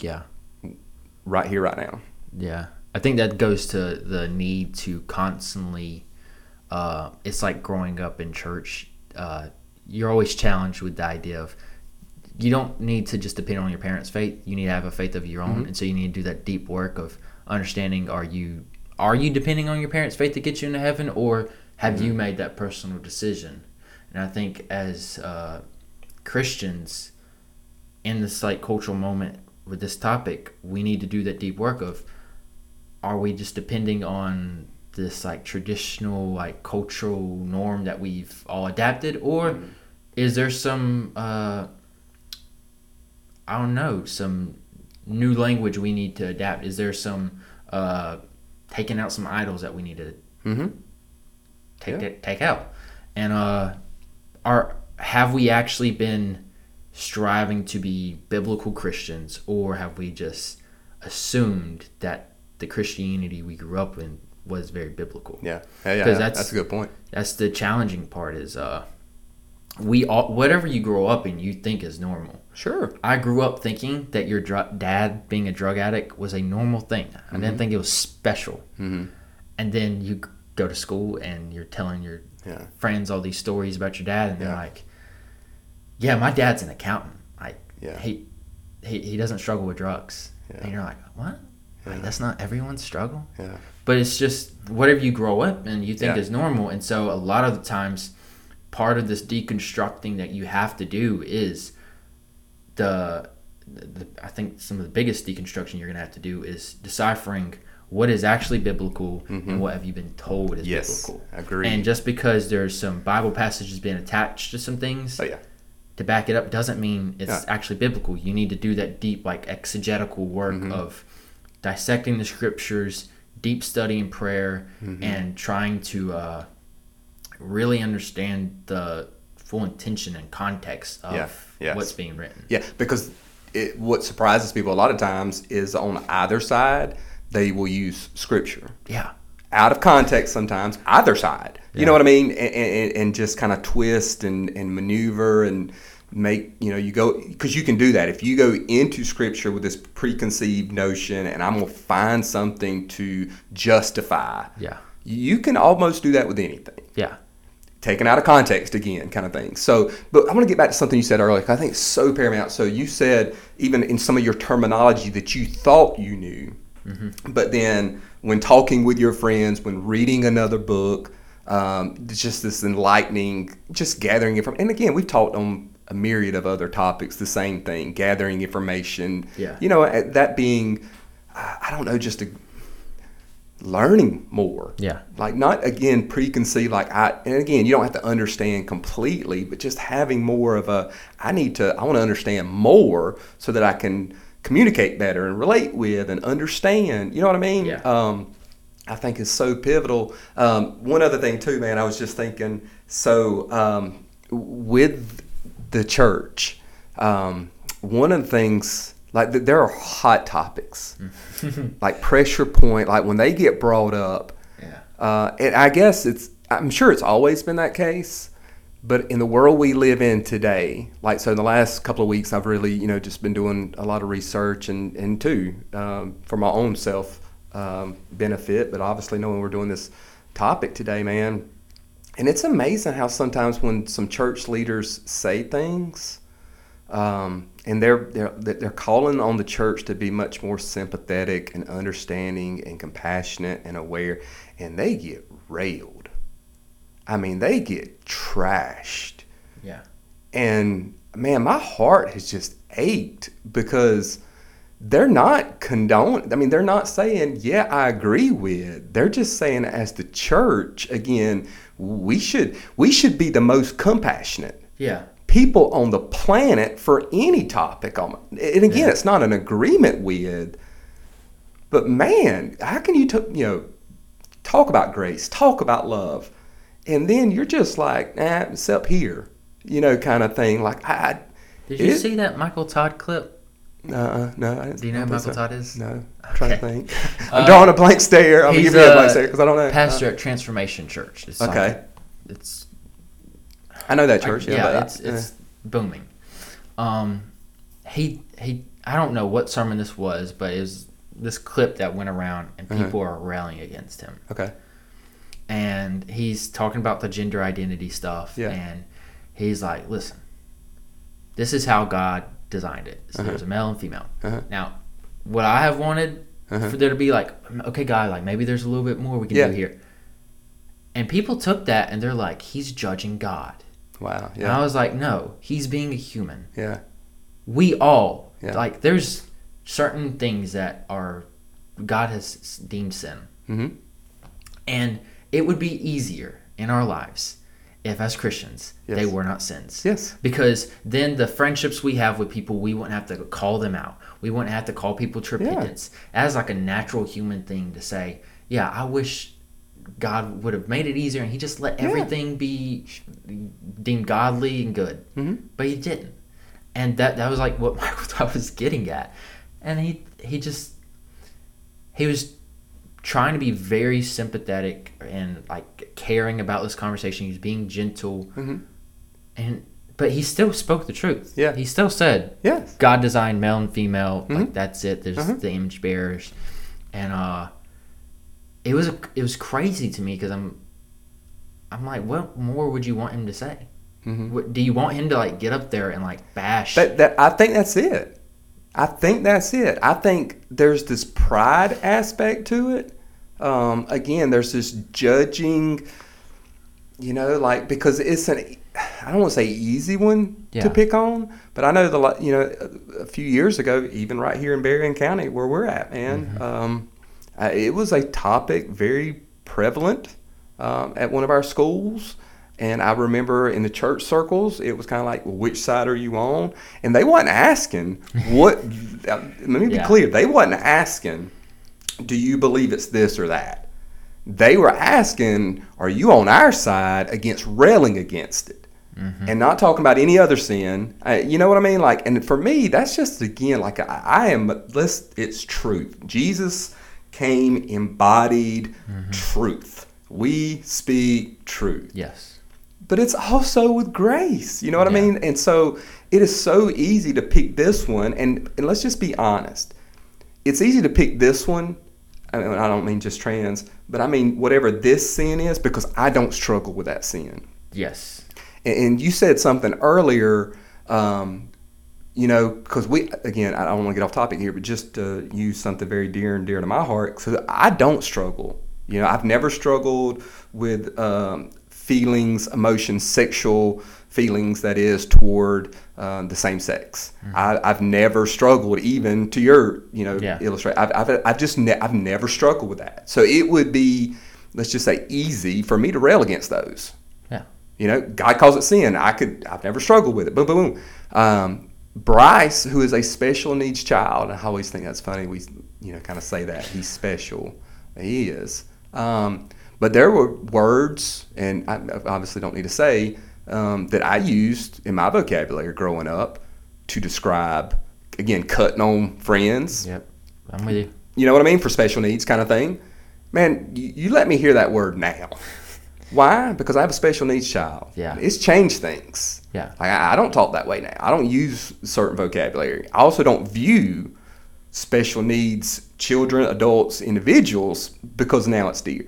Yeah. right here, right now. Yeah, I think that goes to the need to constantly. Uh, it's like growing up in church. Uh, you're always challenged with the idea of you don't need to just depend on your parents' faith. You need to have a faith of your own, and so you need to do that deep work of understanding: are you are you depending on your parents' faith to get you into heaven, or have you made that personal decision? And I think as uh, Christians, in this like cultural moment with this topic, we need to do that deep work of are we just depending on this like traditional like cultural norm that we've all adapted or is there some uh I don't know, some new language we need to adapt? Is there some uh taking out some idols that we need to Mm-hmm. Take Yeah. that take out. And uh are have we actually been striving to be biblical Christians or have we just assumed that the Christianity we grew up in was very biblical? Yeah, yeah, yeah. that's- That's, a good point. That's the challenging part is uh we all whatever you grow up in you think is normal. Sure. I grew up thinking that your dr- dad being a drug addict was a normal thing. I didn't think it was special. Mm-hmm. And then you go to school and you're telling your Yeah. friends all these stories about your dad, and they're Yeah. like, "Yeah, my dad's an accountant. Like, Yeah. he, he he doesn't struggle with drugs." And you're like, "What? Like, that's not everyone's struggle." Yeah. But it's just whatever you grow up and you think is normal, and so a lot of the times, part of this deconstructing that you have to do is the, the I think some of the biggest deconstruction you're gonna have to do is deciphering what is actually biblical and what have you been told is Mm-hmm. Yes. biblical. Agreed. And just because there's some Bible passages being attached to some things oh yeah. to back it up doesn't mean it's Yeah. actually biblical. You need to do that deep, like exegetical work Mm-hmm. of dissecting the scriptures, deep study and prayer, Mm-hmm. and trying to uh, really understand the full intention and context of Yeah. Yes. what's being written. Yeah, because it, what surprises people a lot of times is on either side they will use scripture Yeah. out of context sometimes either side. You Yeah. know what I mean? And, and, and just kind of twist and, and maneuver and make you know you go because you can do that if you go into scripture with this preconceived notion and i'm going to find something to justify Yeah. you can almost do that with anything Yeah. taken out of context again, kind of thing. So, but I want to get back to something you said earlier. 'cause I think it's so paramount. So you said even in some of your terminology that you thought you knew, but then when talking with your friends, when reading another book, um, just this enlightening, just gathering information. And again, we've talked on a myriad of other topics, the same thing, gathering information. Yeah. You know, that being, I I don't know, just a learning more. Yeah. Like not again preconceived like I and again you don't have to understand completely, but just having more of a I need to I want to understand more so that I can communicate better and relate with and understand. You know what I mean? Yeah. Um, I think is so pivotal. Um, one other thing too, man. I was just thinking. So um, with the church, um, one of the things like there are hot topics, like pressure point, like when they get brought up. Yeah. Uh, and I guess it's, I'm sure it's always been that case, but in the world we live in today, like, so in the last couple of weeks, I've really, you know, just been doing a lot of research and, and too, um, for my own self um, benefit, but obviously knowing we're doing this topic today, man. And it's amazing how sometimes when some church leaders say things, um, and they're, they're they're calling on the church to be much more sympathetic and understanding and compassionate and aware, and they get railed. I mean, they get trashed, Yeah. and man, my heart has just ached because they're not condoning. I mean, they're not saying, "Yeah, I agree with." They're just saying, as the church, again, we should we should be the most compassionate Yeah. people on the planet for any topic on and again Yeah. it's not an agreement with but man how can you t- you know talk about grace talk about love and then you're just like nah it's up here you know kind of thing like i Did you it- see that Michael Todd clip? uh, no I didn't Do you know I who Michael so. Todd is? no i'm trying to think i'm Uh, drawing a blank stare i'm you a blank stare because i don't know Pastor Uh, at Transformation Church. It's Okay. like- it's i know that church yeah, yeah, but I- it's it's booming. Um, he he. I don't know what sermon this was, but it was this clip that went around, and Uh-huh. people are rallying against him. okay and he's talking about the gender identity stuff Yeah. and he's like listen this is how god designed it so Uh-huh. there's a male and female Uh-huh. now what i have wanted Uh-huh. for there to be like okay god like maybe there's a little bit more we can Yeah. do here and people took that and they're like he's judging god wow and i was like no he's being a human yeah we all Yeah. like there's certain things that are god has deemed sin hmm and it would be easier in our lives if, as Christians, Yes. they were not sins. yes Because then the friendships we have with people, we wouldn't have to call them out. We wouldn't have to call people to Yeah. repentance. As like a natural human thing to say, yeah, I wish God would have made it easier and He just let Yeah. everything be deemed godly and good. hmm But He didn't. And that that was like what Michael Todd was getting at. And he he just he was trying to be very sympathetic and like caring about this conversation. He was being gentle, hmm and but he still spoke the truth. Yeah. he still said yes God designed male and female. Mhm. Like that's it. There's Uh-huh. the image bearers, and uh, it was a, it was crazy to me because I'm I'm like, what more would you want him to say? hmm What, do you want him to like get up there and like bash? That, that I think that's it. I think that's it. I think there's this pride aspect to it. Um, again, there's this judging, you know, like because it's an I don't want to say easy one Yeah. to pick on, but I know the you know a, few years ago, even right here in Berrien County where we're at, man, Mm-hmm. um, uh, it was a topic very prevalent um, at one of our schools. And I remember in the church circles, it was kind of like, well, which side are you on? And they wasn't asking what. uh, let me be Yeah. clear. They wasn't asking, do you believe it's this or that? They were asking, are you on our side against railing against it? And not talking about any other sin. Uh, you know what I mean? Like, and for me, that's just again, like I, I am. Let's. It's truth. Jesus came embodied truth. We speak truth yes, but it's also with grace. You know what Yeah. I mean? And so it is so easy to pick this one. And, and let's just be honest. It's easy to pick this one. I, mean, I don't mean just trans, but I mean whatever this sin is because I don't struggle with that sin. yes, And, and you said something earlier, um, you know, because we, again, I don't want to get off topic here, but just to use something very dear and dear to my heart. because I don't struggle. You know, I've never struggled with um, feelings, emotions, sexual feelings, that is, toward um, the same sex. I, I've never struggled, even to your, you know, Yeah. illustrate. I've, I've, I've just, ne- I've never struggled with that. So it would be, let's just say, easy for me to rail against those. yeah, You know, God calls it sin. I could, I've never struggled with it. Boom, boom, boom. Um, Bryce, who is a special needs child, I always think that's funny. We, you know, kind of say that he's special. He is. Um, but there were words, and I obviously don't need to say um, that I used in my vocabulary growing up to describe, again, cutting on friends. Yep, I'm with you. You know what I mean for special needs kind of thing. Man, you, you let me hear that word now. Why? Because I have a special needs child. Yeah. It's changed things. Yeah. Like I, I don't talk that way now. I don't use certain vocabulary. I also don't view special needs children, adults, individuals because now it's dear.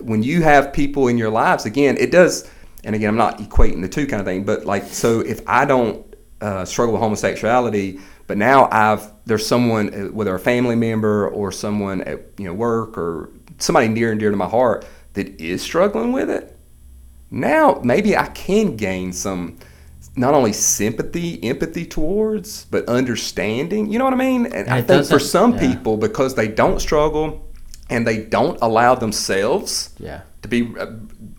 When you have people in your lives, again, it does. And again, I'm not equating the two kind of thing, but like, so if I don't uh, struggle with homosexuality, but now I've there's someone, uh, whether a family member or someone at you know work or somebody near and dear to my heart that is struggling with it. Now maybe I can gain some not only sympathy, empathy towards, but understanding. You know what I mean? And, And I think for some yeah. people, because they don't struggle and they don't allow themselves Yeah. to be, uh,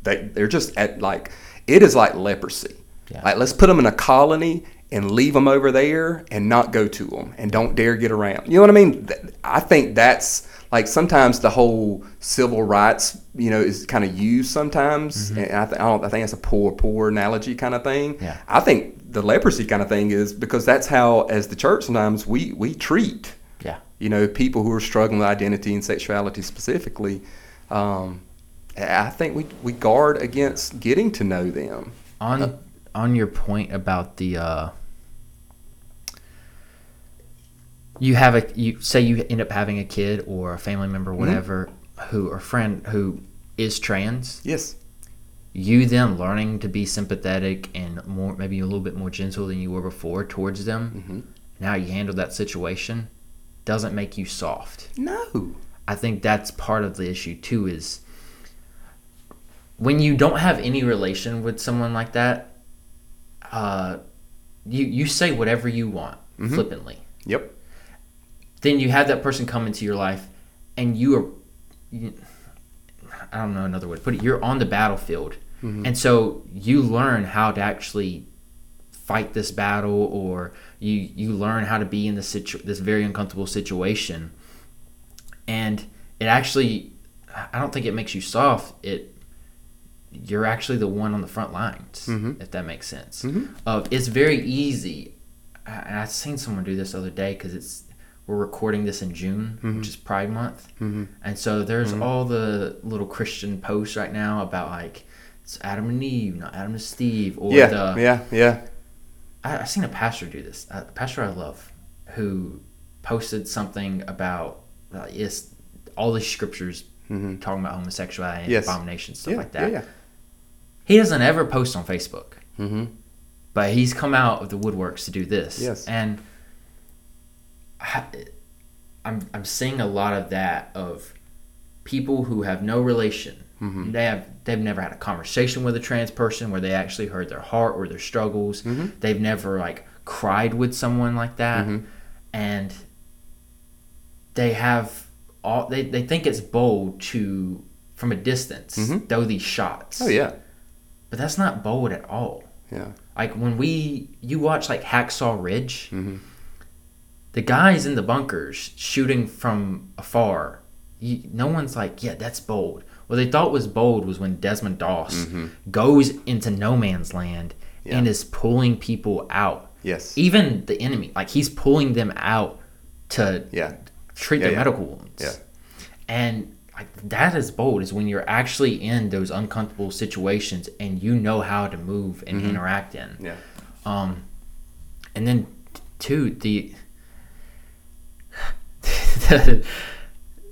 they, they're just at like, it is like leprosy. Yeah. Like, let's put them in a colony and leave them over there and not go to them and don't dare get around. You know what I mean? I think that's like sometimes the whole civil rights, you know, is kind of used sometimes. And I, th- I, don't, I think that's a poor, poor analogy kind of thing. Yeah. I think the leprosy kind of thing is because that's how, as the church, sometimes we, we treat. You know, people who are struggling with identity and sexuality specifically, um, I think we, we guard against getting to know them. On on your point about the uh, you have a you say you end up having a kid or a family member whatever who or friend who is trans. Yes. you then learning to be sympathetic and more maybe a little bit more gentle than you were before towards them. Now you handle that situation doesn't make you soft No. I think that's part of the issue too is when you don't have any relation with someone like that, uh, you you say whatever you want flippantly. Yep. Then you have that person come into your life, and you are, you, I don't know another way to put it. You're on the battlefield, and so you learn how to actually fight this battle, or you you learn how to be in this situ- this very uncomfortable situation, and it actually, I don't think it makes you soft. It you're actually the one on the front lines, mm-hmm. if that makes sense. Mm-hmm. Of it's very easy. I, i've seen someone do this the other day because it's we're recording this in June, mm-hmm. which is Pride Month, and so there's all the little Christian posts right now about like it's Adam and Eve, not Adam and Steve, or Yeah. the yeah. Yeah. I, I seen a pastor do this. A pastor I love, who posted something about uh, yes, all the scriptures talking about homosexuality and Yes. abomination stuff Yeah. like that. Yeah. He doesn't ever post on Facebook, Mm-hmm. but he's come out of the woodworks to do this. Yes. and I, I'm I'm seeing a lot of that of people who have no relation. Mm-hmm. They have they've never had a conversation with a trans person where they actually heard their heart or their struggles. Mm-hmm. They've never like cried with someone like that, and they have all they, they think it's bold to from a distance throw these shots. Mm-hmm. Oh yeah. but that's not bold at all. Yeah. Like when we you watch like Hacksaw Ridge, Mm-hmm. the guys in the bunkers shooting from afar. You, no one's like, yeah, that's bold. What they thought was bold was when Desmond Doss goes into no man's land and Mm-hmm. Is pulling people out. Yes. Even the enemy, like he's pulling them out to Yeah. treat Yeah, their yeah. medical wounds. Yeah. And like that is bold is when you're actually in those uncomfortable situations and you know how to move and Mm-hmm. interact in. Yeah. Um, and then two the,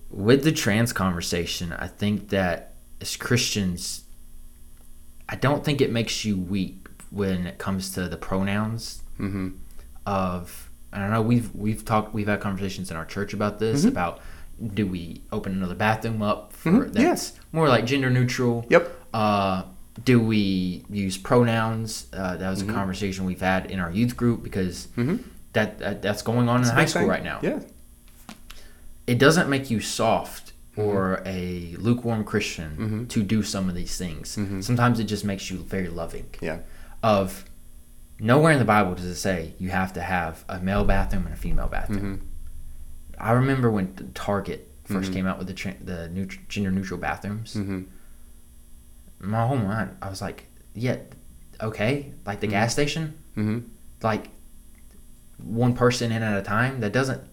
with the trans conversation, I think that as Christians, I don't think it makes you weak when it comes to the pronouns Mm-hmm. of. I don't know. We've we've talked. We've had conversations in our church about this. About do we open another bathroom up for Mhm, yeah. that's more like gender neutral? Yep. Uh, do we use pronouns? Uh, that was a conversation we've had in our youth group because Mhm. that, that that's going on in high school thing. right now. Yeah. It doesn't make you soft Mm-hmm. or a lukewarm Christian to do some of these things. Sometimes it just makes you very loving. Yeah. Of nowhere in the Bible does it say you have to have a male bathroom and a female bathroom. I remember when Target 1st came out with the tra- the neut- gender neutral bathrooms. Mm-hmm. My whole mind, I was like, yeah, okay, like the gas station, Mm-hmm. like one person in at a time. That doesn't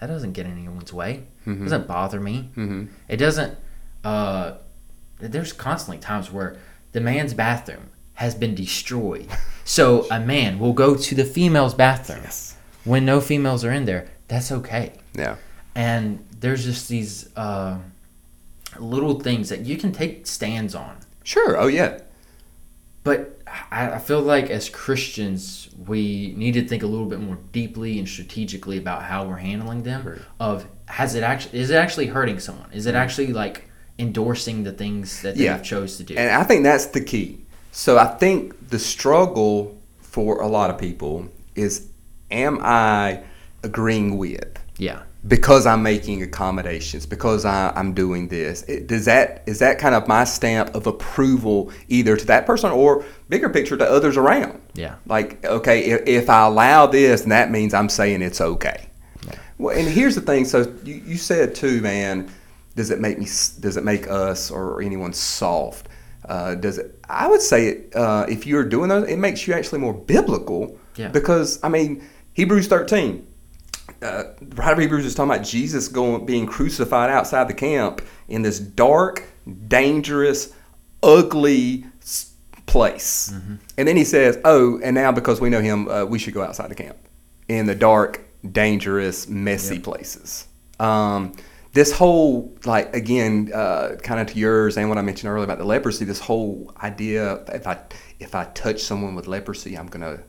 that doesn't get in anyone's way. Mhm. doesn't bother me. Mm-hmm. It doesn't. Uh, there's constantly times where the man's bathroom has been destroyed, so a man will go to the female's bathroom Yes. when no females are in there. That's okay. Yeah. And there's just these uh, little things that you can take stands on. Sure. Oh yeah. But I, feel like as Christians, we need to think a little bit more deeply and strategically about how we're handling them. Right. Of has it actually is it actually hurting someone? Is it actually like endorsing the things that Yeah. they've chose to do? And I think that's the key. So I think the struggle for a lot of people is am I agreeing with? yeah, Because I'm making accommodations, because I, I'm doing this. It, does that is that kind of my stamp of approval either to that person or bigger picture to others around? yeah, Like, okay, if, if I allow this, then that means I'm saying it's okay. Well, and here's the thing. So you, you said too, man. Does it make me? Does it make us or anyone soft? Uh, does it? I would say uh, if you're doing those, it makes you actually more biblical. Yeah. Because I mean, Hebrews 13. Uh, the writer of Hebrews is talking about Jesus going being crucified outside the camp in this dark, dangerous, ugly place. And then he says, "Oh, and now because we know him, uh, we should go outside the camp in the dark, dangerous, messy places." Um, this whole, like, again, uh, kind of to yours and what I mentioned earlier about the leprosy. This whole idea, if I if I touch someone with leprosy, I'm gonna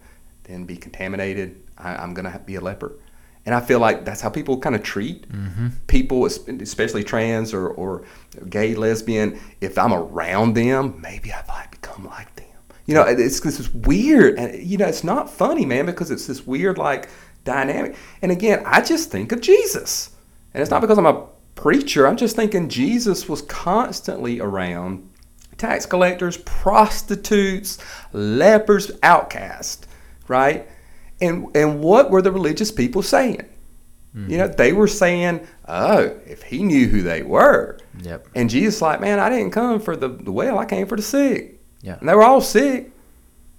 then be contaminated. I, I'm gonna be a leper. And I feel like that's how people kind of treat mm-hmm. people, especially trans or, or gay, lesbian. If I'm around them, maybe I might become like them. You know, it's this is weird, and you know, it's not funny, man, because it's this weird like dynamic. And again, I just think of Jesus, and it's not because I'm a preacher. I'm just thinking Jesus was constantly around tax collectors, prostitutes, lepers, outcasts, right? And and what were the religious people saying? You know, mm-hmm. they were saying, "Oh, if he knew who they were." yep, And Jesus like, "Man, I didn't come for the, the well, I came for the sick." yeah, And they were all sick.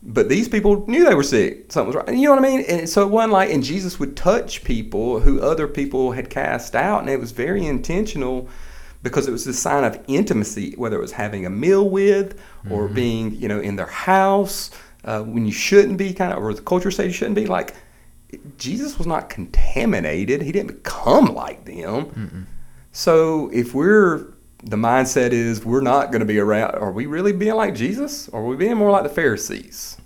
But these people knew they were sick. Something was wrong. You know what I mean? And so it wasn't like, and Jesus would touch people who other people had cast out, and it was very intentional because it was a sign of intimacy, whether it was having a meal with or mm-hmm. being, you know, in their house uh, when you shouldn't be, kind of, or the culture says you shouldn't be. Like, Jesus was not contaminated. He didn't become like them. So if we're the mindset is we're not going to be around, are we really being like Jesus? Or are we being more like the Pharisees?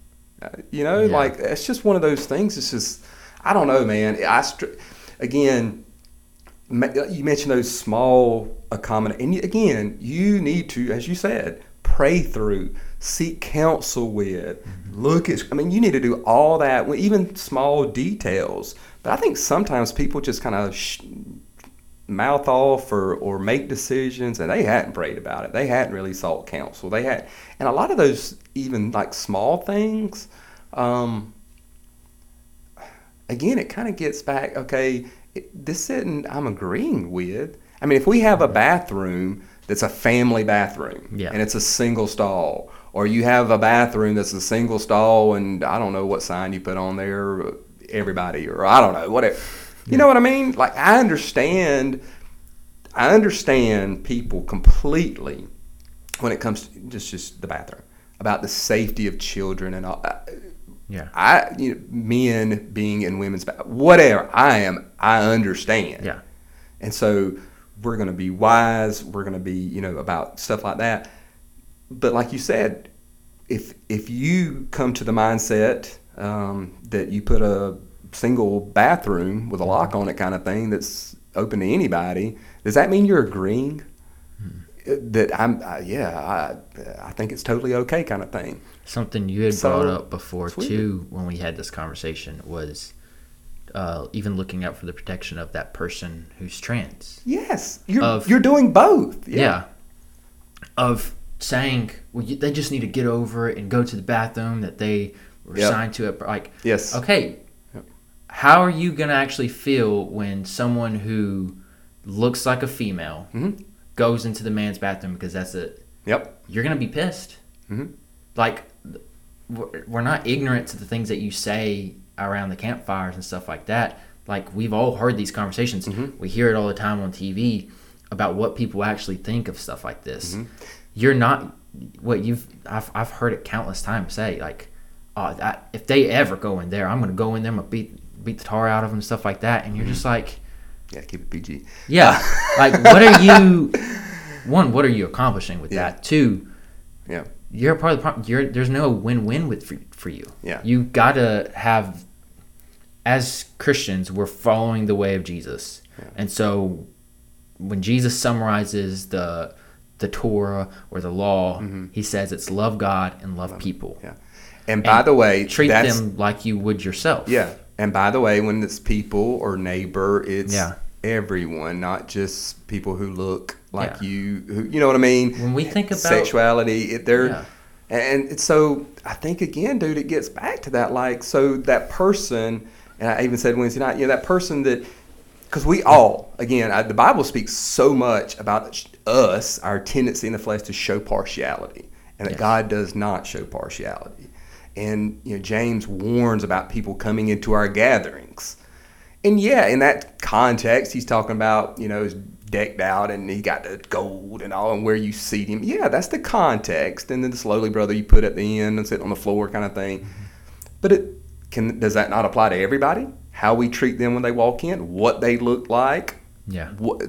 Uh, you know, Yeah. like it's just one of those things. It's just I don't know, man. I str- again, you mentioned those small accommodate, and again, you need to, as you said, pray through, seek counsel with, look at. I mean, you need to do all that, even small details. But I think sometimes people just kind of sh- mouth off or, or make decisions and they hadn't prayed about it. They hadn't really sought counsel. They had, and a lot of those even like small things, um, again, it kind of gets back, okay, it, this isn't, I'm agreeing with. I mean, if we have a bathroom that's a family bathroom Yeah. and it's a single stall, or you have a bathroom that's a single stall and I don't know what sign you put on there, everybody, or I don't know, whatever. You know what I mean? Like, I understand, I understand people completely when it comes to just, just the bathroom about the safety of children and all. Uh, yeah, I, you know, men being in women's whatever I am, I understand. yeah, And so we're going to be wise. We're going to be, you know, about stuff like that. But like you said, if if you come to the mindset um, that you put a single bathroom with a lock on it, kind of thing, that's open to anybody, does that mean you're agreeing that I'm? Uh, yeah, I I think it's totally okay, kind of thing. Something you had So, brought up before weird. too when we had this conversation was uh, even looking out for the protection of that person who's trans. Yes, you're Of- you're doing both. Yeah. Of saying, well, you, they just need to get over it and go to the bathroom that they were Yep. signed to it. Like, Yes. okay, Yep. how are you gonna actually feel when someone who looks like a female Mhm. goes into the man's bathroom because that's it? Yep. You're gonna be pissed. Mhm. Like, we're not ignorant to the things that you say around the campfires and stuff like that. Like, we've all heard these conversations. Mhm. We hear it all the time on TV about what people actually think of stuff like this. Mhm. You're not what you've. I've I've heard it countless times say like, oh, that if they ever go in there, I'm gonna go in there, I'm gonna beat beat the tar out of them, and stuff like that. And you're mm-hmm. just like, Yeah, keep it PG. yeah, like what are you? One, what are you accomplishing with Yeah. that? Two, Yeah. you're part of the problem. You're there's no win-win with for, for you. Yeah. You gotta have. As Christians, we're following the way of Jesus, Yeah. and so when Jesus summarizes the the Torah or the law, Mhm. he says it's love God and love people. Yeah. And by the way, Treat them like you would yourself. Yeah. And by the way, when it's people or neighbor, it's Yeah. everyone, not just people who look like Yeah. you. Who you know what I mean? When we think about sexuality, it, they're Yeah. and it's so I think again, dude, it gets back to that. Like, so that person, and I even said Wednesday night, you know, that person that because we all, again, I, the Bible speaks so much about us, our tendency in the flesh to show partiality, and that Yes. God does not show partiality. And you know, James warns about people coming into our gatherings. And yeah, in that context, he's talking about you know, he's decked out and he got the gold and all, and where you seat him. Yeah, that's the context. And then the slowly brother you put at the end and sit on the floor kind of thing. Mm-hmm. But it can does that not apply to everybody? How we treat them when they walk in, what they look like, yeah, what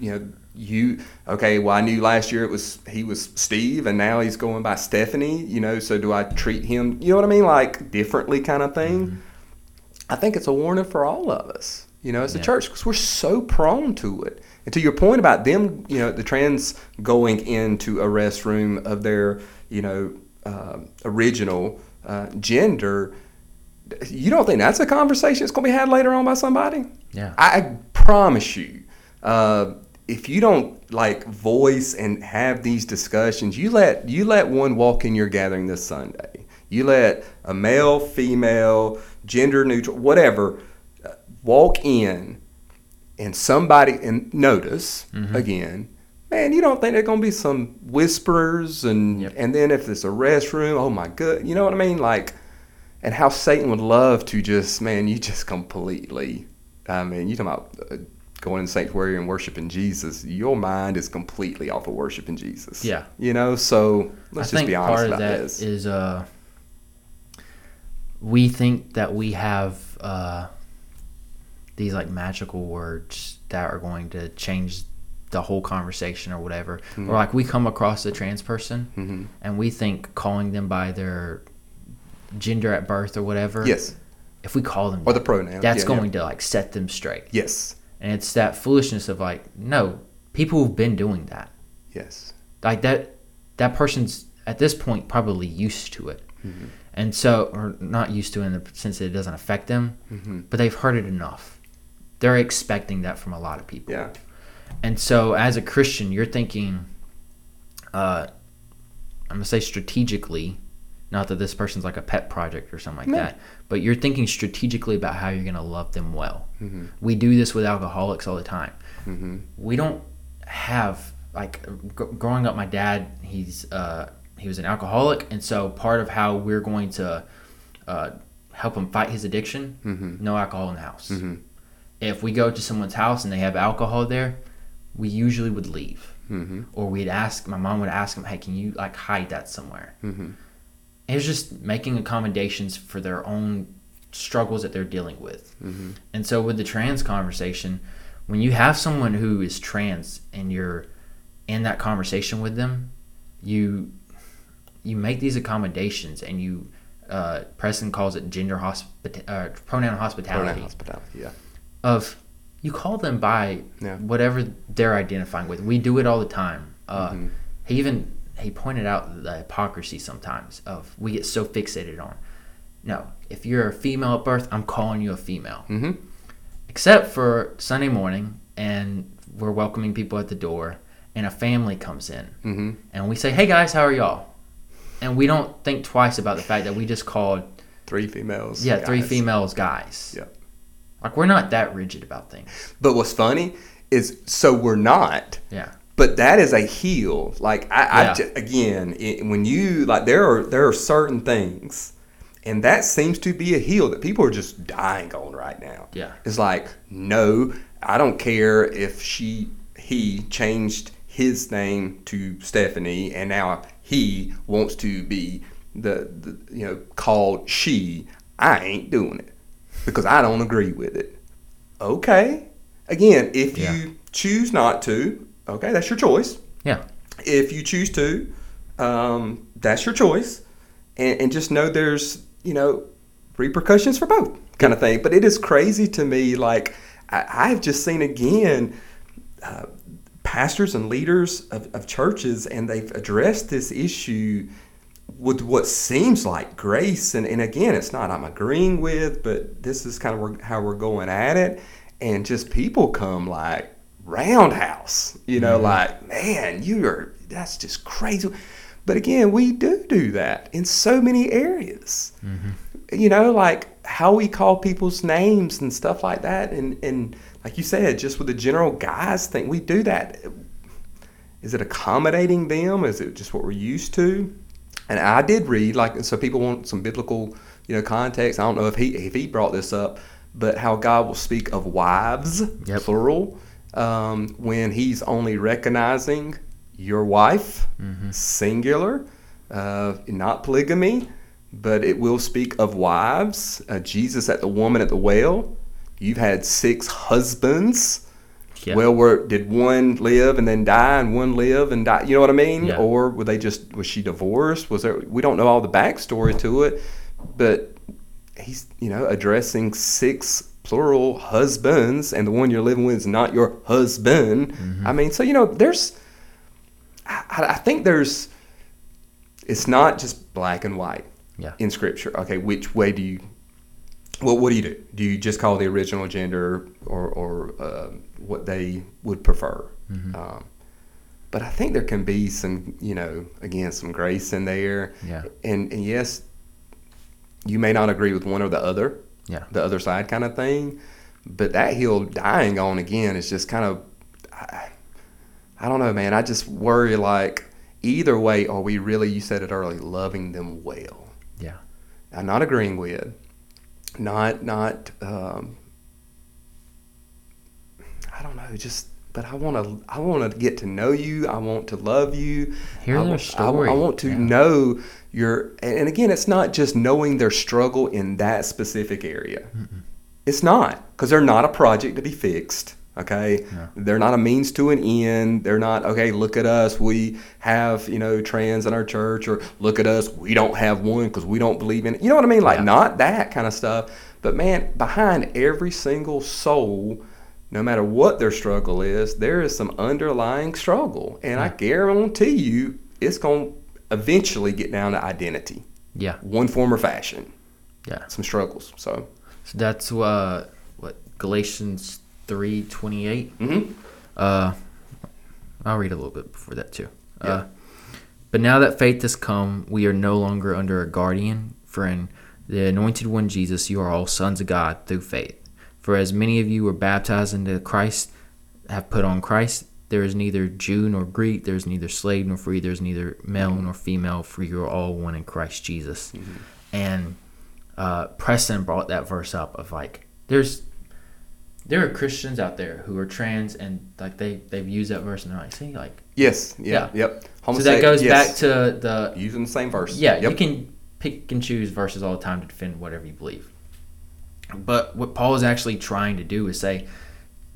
you know you okay well i knew last year it was he was steve and now he's going by stephanie you know so do i treat him you know what i mean? Like differently kind of thing. Mm-hmm. i think it's a warning for all of us you know as a church because we're so prone to it. And to your point about them you know the trans going into a restroom of their you know um original uh, gender you don't think that's a conversation that's going to be had later on by somebody yeah. I promise you, uh, if you don't like voice and have these discussions, you let you let one walk in your gathering this Sunday. You let a male, female, gender neutral, whatever, uh, walk in, and somebody and notice Mhm. again. Man, you don't think there's gonna be some whisperers and Yep. and then if it's a restroom, oh my good, you know what I mean? Like, and how Satan would love to just man, you just completely. I mean, you talking about uh, going in sanctuary and worshiping Jesus. Your mind is completely off of worshiping Jesus. Yeah. you know. So let's I just be honest part about of that this. is uh, we think that we have uh, these like magical words that are going to change the whole conversation or whatever. Mhm. Or like we come across a trans person Mhm. and we think calling them by their gender at birth or whatever. Yes, If we call them or the pronoun. that's Yeah, yeah. going to like set them straight. Yes, And it's that foolishness of like, no, people who've been doing that. yes. Like that that person's at this point probably used to it. Mhm. And so or not used to it in the sense that it doesn't affect them, Mhm. but they've heard it enough. They're expecting that from a lot of people. Yeah. And so as a Christian, you're thinking uh I'm gonna say strategically, not that this person's like a pet project or something like No. that, but you're thinking strategically about how you're gonna love them well. Mhm. We do this with alcoholics all the time. Mhm. We don't have like gr- growing up. My dad, he's uh, he was an alcoholic, and so part of how we're going to uh, help him fight his addiction, Mhm. no alcohol in the house. Mhm. If we go to someone's house and they have alcohol there, we usually would leave, Mhm. or we'd ask. My mom would ask him, "Hey, can you like hide that somewhere?" Mhm. It was just making accommodations for their own struggles that they're dealing with. Mhm. And so with the trans conversation, when you have someone who is trans and you're in that conversation with them, you you make these accommodations and you uh, Preston calls it gender hospita- uh, pronoun hospitality Pronoun hospitality. Yeah. of you call them by Yeah. whatever they're identifying with. We do it all the time. Uh, Mhm. He even he pointed out the hypocrisy sometimes of we get so fixated on. No, if you're a female at birth, I'm calling you a female Mhm. except for Sunday morning, and we're welcoming people at the door, and a family comes in, Mhm. and we say, "Hey guys, how are y'all?" And we don't think twice about the fact that we just called Three females. Yeah, three females, guys. Yep. Like we're not that rigid about things. But what's funny is, so we're not. Yeah. But that is a heal. Like I, I Yeah. ju- again, it, when you like, there are there are certain things, and that seems to be a heal that people are just dying on right now. Yeah. It's like, no, I don't care if she he changed his name to Stephanie, and now he wants to be the, the you know called she. I ain't doing it because I don't agree with it. Okay. Again, if Yeah. you choose not to, okay, that's your choice. Yeah. If you choose to, um, that's your choice, and, and just know there's you know repercussions for both kind of thing. But it is crazy to me. Like I, I've just seen again. Uh, pastors and leaders of, of churches and they've addressed this issue with what seems like grace and, and again it's not i'm agreeing with but this is kind of how we're going at it and just people come like roundhouse. You know mm-hmm. like man you are that's just crazy. But again we do do that in so many areas. Mm-hmm. You know like how we call people's names and stuff like that. And and like you said just with the general guys thing we do that. Is it accommodating them? Is it just what we're used to? And i did read like so people want some biblical you know context. I don't know if he if he brought this up but how god will speak of wives Yep. plural um, when he's only recognizing your wife singular uh, not polygamy but it will speak of wives uh, jesus at the woman at the well you've had six husbands Yeah. well, were did one live and then die, and one live and die? You know what I mean? Yeah. Or were they just was she divorced? Was there? We don't know all the backstory to it, but he's you know addressing six plural husbands, and the one you're living with is not your husband. I mean, so you know, there's, I, I think there's, it's not just black and white Yeah. in scripture. Okay, which way do you? Well, what do you do? Do you just call the original gender or, or uh, what they would prefer? Um, but I think there can be some, you know, again, some grace in there. Yeah. And, and yes, you may not agree with one or the other, Yeah. the other side kind of thing. But that hill dying on again is just kind of, I, I don't know, man. I just worry like either way, are we really, you said it early, loving them well? Yeah. I'm not agreeing with, not not. Um, I don't know, just. But I want to. I want to get to know you. I want to love you. Hear I, their wa- I, story. I want to Yeah. know your. And, again, it's not just knowing their struggle in that specific area. It's not because they're not a project to be fixed. Okay, Yeah. they're not a means to an end. They're not okay. Look at us. We have you know trans in our church, or look at us. We don't have one because we don't believe in it. You know what I mean? Like Yeah. not that kind of stuff. But man, behind every single soul, no matter what their struggle is, there is some underlying struggle, and I guarantee you, it's going to eventually get down to identity, Yeah. one form or fashion. Yeah. Some struggles. So. So that's uh, what Galatians three twenty eight. Mm-hmm. Uh, I'll read a little bit before that too. Uh, but now that faith has come, we are no longer under a guardian. For in the anointed one Jesus, you are all sons of God through faith. For as many of you were baptized into Christ, have put on Christ. There is neither Jew nor Greek. There is neither slave nor free. There is neither male nor female. For you are all one in Christ Jesus. And uh, Preston brought that verse up of like, there's there are Christians out there who are trans and like they they've used that verse and they're like, see, like Yes. Yeah. Yeah. Yep. so that goes yes. back to the using the same verse. yeah, Yep. you can pick and choose verses all the time to defend whatever you believe. But what Paul is actually trying to do is say,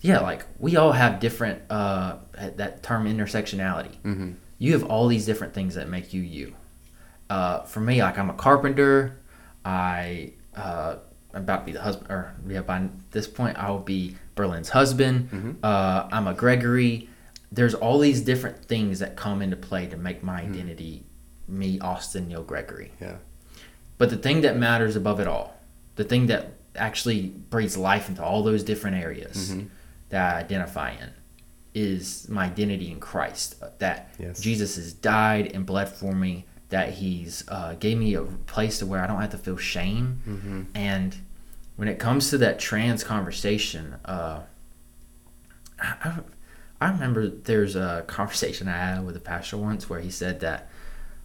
yeah, like we all have different uh that term intersectionality. Mhm. You have all these different things that make you you. Uh, for me, like I'm a carpenter. I uh, I'm about to be the husband, or yeah, by this point I will be Berlin's husband. Uh, I'm a Gregory. There's all these different things that come into play to make my identity me, Austin Neil Gregory. Yeah. But the thing that matters above it all, the thing that actually breathes life into all those different areas Mhm. That I identify in, is my identity in Christ. That Yes. Jesus has died and bled for me, that He's uh, gave me a place to where I don't have to feel shame. Mm-hmm. And when it comes to that trans conversation, uh, I, I, I remember there's a conversation I had with a pastor once where he said that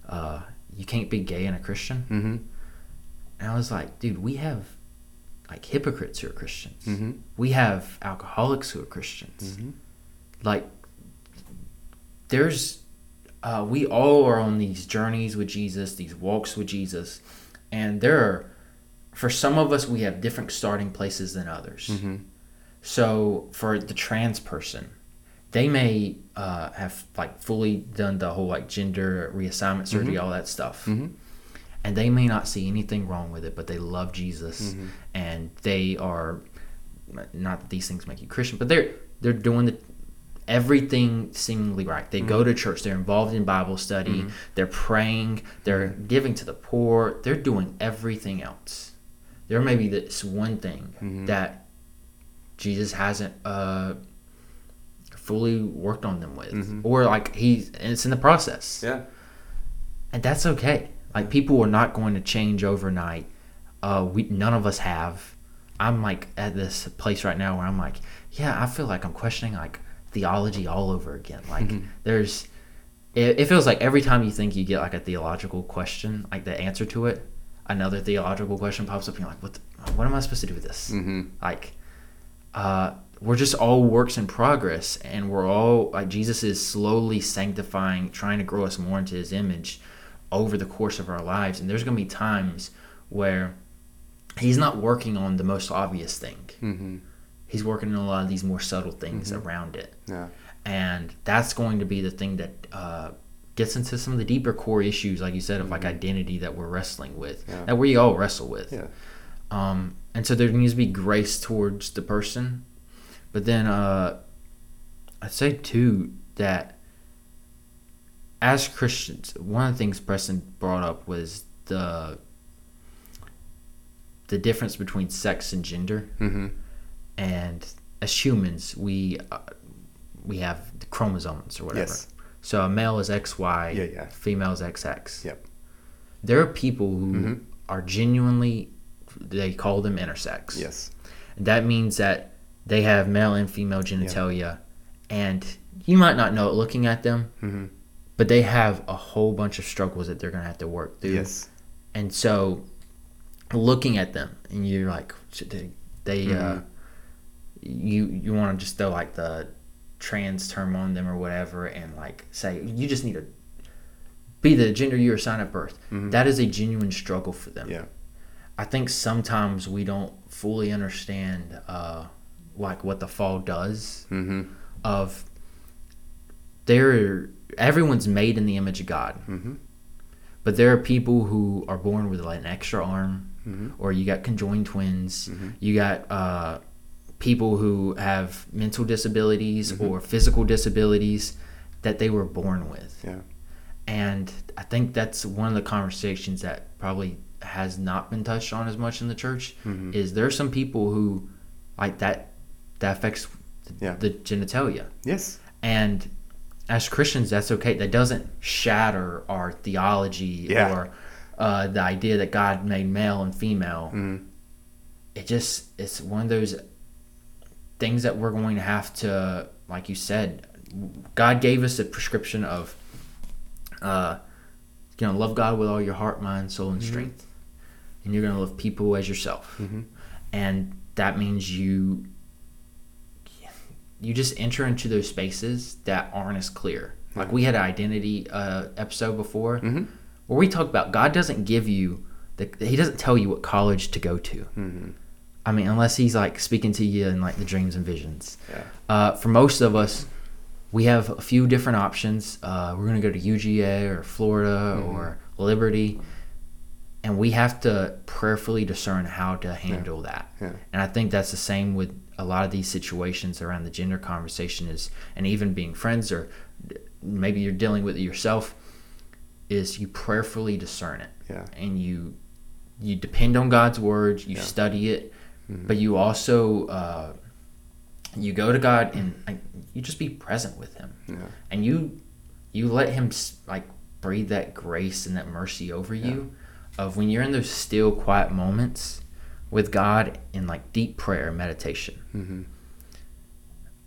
uh, you can't be gay and a Christian. Mm-hmm. And I was like, dude, we have like hypocrites who are Christians. Mm-hmm. We have alcoholics who are Christians. Mm-hmm. Like, there's, uh, we all are on these journeys with Jesus, these walks with Jesus, and there are, for some of us, we have different starting places than others. Mm-hmm. So for the trans person, they may uh, have like fully done the whole like gender reassignment surgery, all that stuff, Mm-hmm. And they may not see anything wrong with it, but they love Jesus, Mm-hmm. and they are not that these things make you Christian, but they're they're doing the everything seemingly right. They go to church, they're involved in Bible study, they're praying, they're giving to the poor, they're doing everything else. There may be this one thing Mhm. that Jesus hasn't uh, fully worked on them with, Mhm. or like he's and it's in the process Yeah. and that's okay. Like people are not going to change overnight. Uh, we none of us have. I'm like at this place right now where I'm like, yeah, I feel like I'm questioning like theology all over again. Like Mhm. there's, it, it feels like every time you think you get like a theological question, like the answer to it, another theological question pops up, and you're like, what? The, what am I supposed to do with this? Mm-hmm. like uh we're just all works in progress and we're all like jesus is slowly sanctifying trying to grow us more into his image over the course of our lives and there's going to be times where he's not working on the most obvious thing Mm-hmm. he's working on a lot of these more subtle things Mhm. around it Yeah. and that's going to be the thing that uh, gets into some of the deeper core issues like you said of like Mhm. identity that we're wrestling with Yeah. that we all wrestle with Yeah. um, and so there needs to be grace towards the person. But then uh, I'd say too that as Christians, one of the things Preston brought up was the the difference between sex and gender. Mm-hmm. And as humans, we uh, we have the chromosomes or whatever. Yes. So a male is XY, Yeah, yeah. female is XX. Yep. There are people who Mhm. are genuinely they call them intersex. Yes. That means that they have male and female genitalia, and you might not know it looking at them, Mm-hmm. But they have a whole bunch of struggles that they're gonna have to work through. Yes. And so, looking at them, and you're like, they, they uh, Mhm. you you want to just throw like the trans term on them or whatever, and like say you just need to be the gender you were assigned at birth. Mhm. That is a genuine struggle for them. Yeah. I think sometimes we don't fully understand uh, like what the fall does Mm-hmm. of there everyone's made in the image of God. Mm-hmm. But there are people who are born with like an extra arm Mm-hmm. or you got conjoined twins. Mhm. You got uh, people who have mental disabilities Mhm. or physical disabilities that they were born with. Yeah. And I think that's one of the conversations that probably has not been touched on as much in the church Mhm. is there are some people who like that that affects Yeah. the genitalia. Yes. And as Christians, that's okay. That doesn't shatter our theology Yeah. or uh, the idea that God made male and female. Mm-hmm. It just it's one of those things that we're going to have to, like you said, God gave us a prescription of, uh, you know, love God with all your heart, mind, soul, and Mhm. strength, and you're going to love people as yourself, Mm-hmm. and that means you you just enter into those spaces that aren't as clear. Like we had an identity uh, episode before Mm-hmm. where we talked about God doesn't give you the He doesn't tell you what college to go to. Mm-hmm. I mean, unless He's like speaking to you in like the dreams and visions. Yeah. Uh, for most of us, we have a few different options. Uh, we're gonna go to UGA or Florida Mhm. or Liberty, and we have to prayerfully discern how to handle that. Yeah. And I think that's the same with a lot of these situations around the gender conversation is, and even being friends or maybe you're dealing with it yourself, is you prayerfully discern it Yeah. and you you depend on God's word, you Yeah. study it, Mhm. but you also uh, you go to God and like, you just be present with Him, Yeah. and you you let Him like breathe that grace and that mercy over you of when you're in those still quiet moments with God in like deep prayer and meditation. Mm-hmm.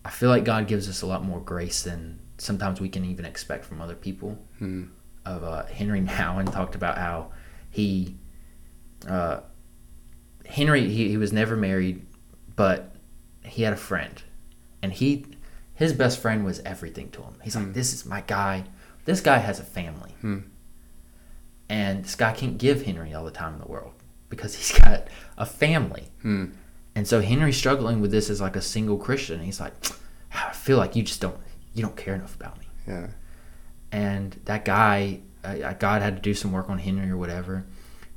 I feel like God gives us a lot more grace than sometimes we can even expect from other people. Mm. Of uh, Henry Nouwen talked about how he, uh, Henry, he, he was never married, but he had a friend, and he, his best friend was everything to him. He's like, this is my guy. This guy has a family, Hmm. and this guy can't give Henry all the time in the world because he's got a family. Hmm. And so Henry's struggling with this as like a single Christian. He's like, I feel like you just don't you don't care enough about me. Yeah. And that guy, uh, God had to do some work on Henry or whatever.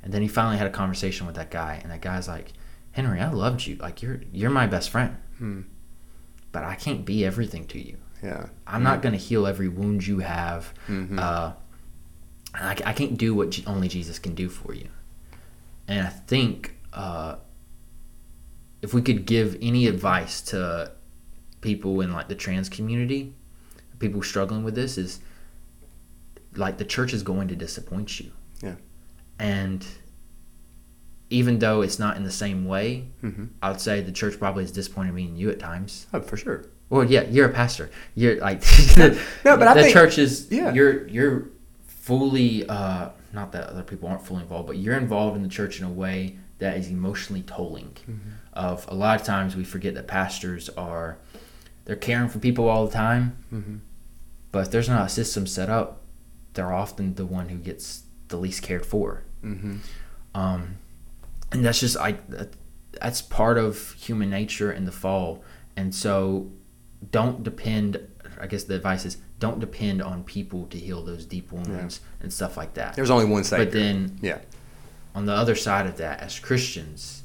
And then he finally had a conversation with that guy, and that guy's like, Henry, I loved you. Like you're you're my best friend, Hmm. but I can't be everything to you. Yeah. I'm not gonna heal every wound you have. Mhm. Uh, I, I can't do what only Jesus can do for you. And I think uh, if we could give any advice to people in like the trans community, people struggling with this, is like the church is going to disappoint you. Yeah. And even though it's not in the same way, Mhm. I would say the church probably has disappointed me and you at times. Oh, for sure. Well, yeah, you're a pastor. You're like No, but I the think- church is. yeah. You're you're fully uh, not that other people aren't fully involved, but you're involved in the church in a way that is emotionally tolling. Mm-hmm. Of a lot of times we forget that pastors are they're caring for people all the time, Mhm. but if there's not a system set up, they're often the one who gets the least cared for. Mm-hmm. Um, and that's just I that- that's part of human nature in the fall, and so don't depend. I guess the advice is don't depend on people to heal those deep wounds and stuff like that. There's only one Savior. But then yeah. On the other side of that, as Christians,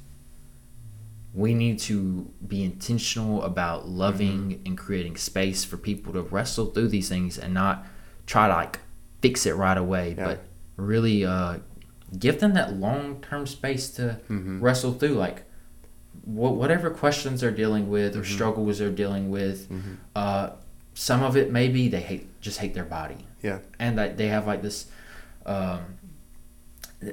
we need to be intentional about loving and creating space for people to wrestle through these things and not try to like fix it right away, Yeah. but really uh, give them that long term space to Mhm. wrestle through, like wh- whatever questions they're dealing with or struggles they're dealing with. Mhm. Uh, some of it maybe they hate just hate their body Yeah. and that they have like this um,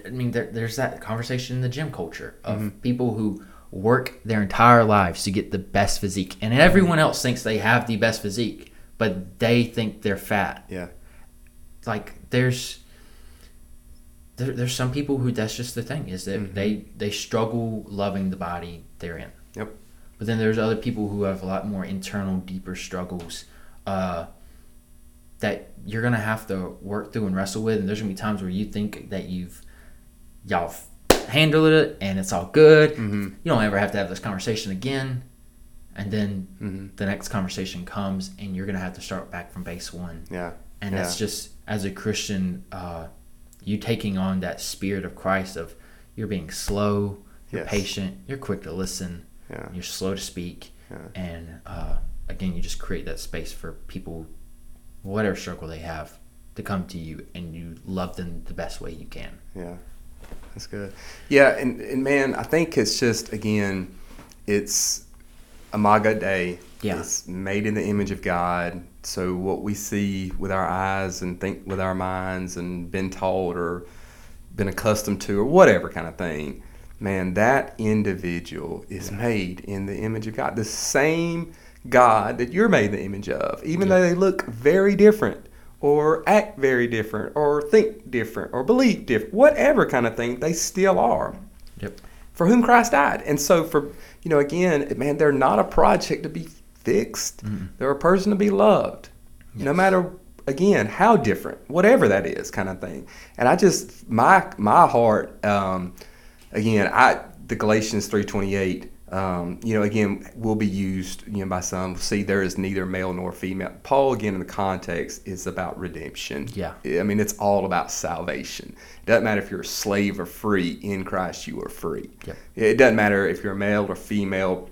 i mean there, there's that conversation in the gym culture of Mm-hmm. people who work their entire lives to get the best physique and everyone else thinks they have the best physique but they think they're fat Yeah. like there's there, there's some people who that's just the thing is that Mhm. they they struggle loving the body they're in Yep. but then there's other people who have a lot more internal deeper struggles uh, that you're gonna have to work through and wrestle with and there's gonna be times where you think that you've y'all handled it and it's all good Mm-hmm. you don't ever have to have this conversation again and then Mm-hmm. the next conversation comes and you're gonna have to start back from base one Yeah. and that's just as a christian uh, you taking on that spirit of christ of you're being slow you're Yes. patient you're quick to listen Yeah. you're slow to speak Yeah. and uh, again you just create that space for people whatever struggle they have to come to you and you love them the best way you can Yeah, that's good. Yeah, and, and man, I think it's just again, it's Imago Dei. Yeah. It's made in the image of God. So what we see with our eyes and think with our minds and been taught or been accustomed to or whatever kind of thing, man, that individual is made in the image of God. The same God that you're made in the image of, even though they look very different or act very different or think different or believe different, whatever kind of thing, they still are yep for whom Christ died. And so, for you know, again, man, they're not a project to be fixed. They're a person to be loved, no matter again how different, whatever that is, kind of thing. And I just my my heart, um, again, I the Galatians three twenty eight. Um, you know, again, will be used, you know, by some. See, there is neither male nor female. Paul, again, in the context, is about redemption. Yeah. I mean, it's all about salvation. It doesn't matter if you're a slave or free. In Christ, you are free. Yep. It doesn't matter if you're male or female,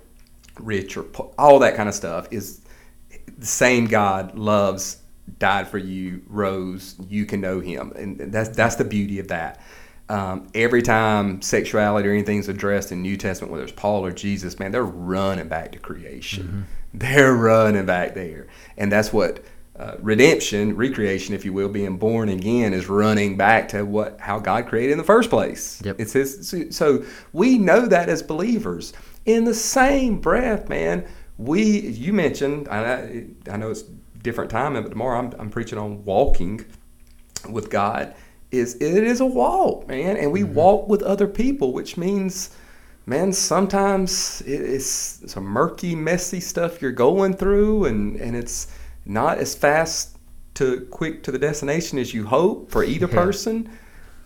rich or po- all that kind of stuff. Is the same God loves, died for you, rose. You can know Him, and that's that's the beauty of that. Um, every time sexuality or anything's addressed in New Testament, whether it's Paul or Jesus, man, they're running back to creation. They're running back there, and that's what uh, redemption, recreation, if you will, being born again, is running back to what how God created in the first place. Yep. It's His. So we know that as believers. In the same breath, man, we you mentioned. I, I know it's different time, but tomorrow I'm, I'm preaching on walking with God. Is it is a walk, man, and we mm-hmm. walk with other people, which means man, sometimes it- it's some murky, messy stuff you're going through, and, and it's not as fast to quick to the destination as you hope for either Yeah. person,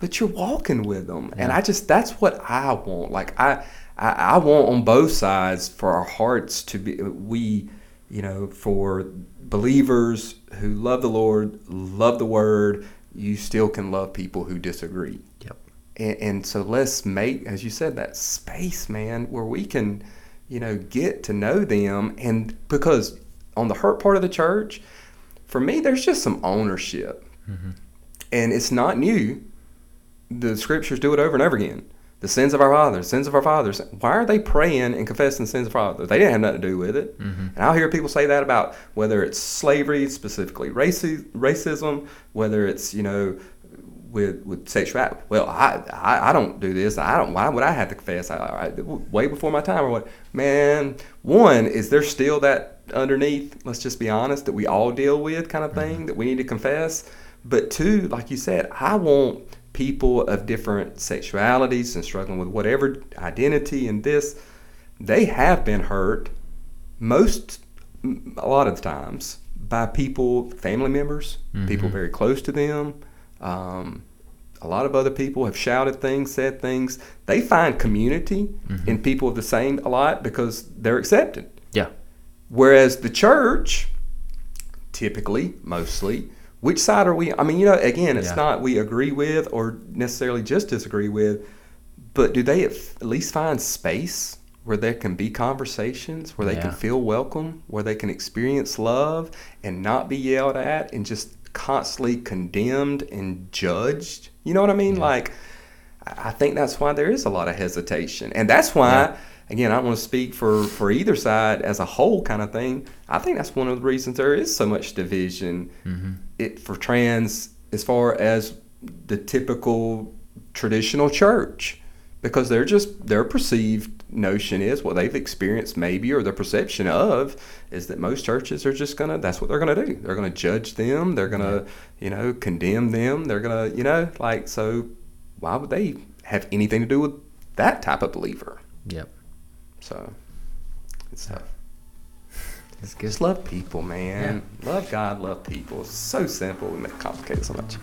but you're walking with them, and I just that's what I want. Like I, I, I want on both sides for our hearts to be we, you know, for believers who love the Lord, love the Word. You still can love people who disagree. Yep. And, and so let's make, as you said, that space, man, where we can, you know, get to know them. And because on the hurt part of the church, for me, there's just some ownership. Mm-hmm. And it's not new. The scriptures do it over and over again. The sins of our fathers, sins of our fathers. Why are they praying and confessing the sins of our fathers? They didn't have nothing to do with it. Mm-hmm. And I'll hear people say that about whether it's slavery, specifically raci- racism, whether it's, you know, with with sexuality. Well, I, I I don't do this. I don't. Why would I have to confess? I, I way before my time or what? Man, one is there still that underneath. Let's just be honest that we all deal with kind of mm-hmm. thing that we need to confess. But two, like you said, I want people of different sexualities and struggling with whatever identity and this, they have been hurt most a lot of the times by people, family members, people very close to them. Um, a lot of other people have shouted things, said things. They find community in people of the same a lot because they're accepted. Yeah. Whereas the church, typically, mostly, which side are we? I mean, you know, again, it's Yeah. not we agree with or necessarily just disagree with, but do they at least find space where there can be conversations, where they can feel welcome, where they can experience love and not be yelled at and just constantly condemned and judged? You know what I mean? Like, I think that's why there is a lot of hesitation, and that's why. Yeah. Again, I don't want to speak for, for either side as a whole kind of thing. I think that's one of the reasons there is so much division mm-hmm. It for trans as far as the typical traditional church because they're just their perceived notion is what they've experienced maybe or their perception of is that most churches are just gonna that's what they're gonna do. They're gonna judge them they're gonna you know condemn them they're gonna you know like so why would they have anything to do with that type of believer? Yep. so it's tough That's good. just love people man. Love god love people. It's so simple. We make it complicated so much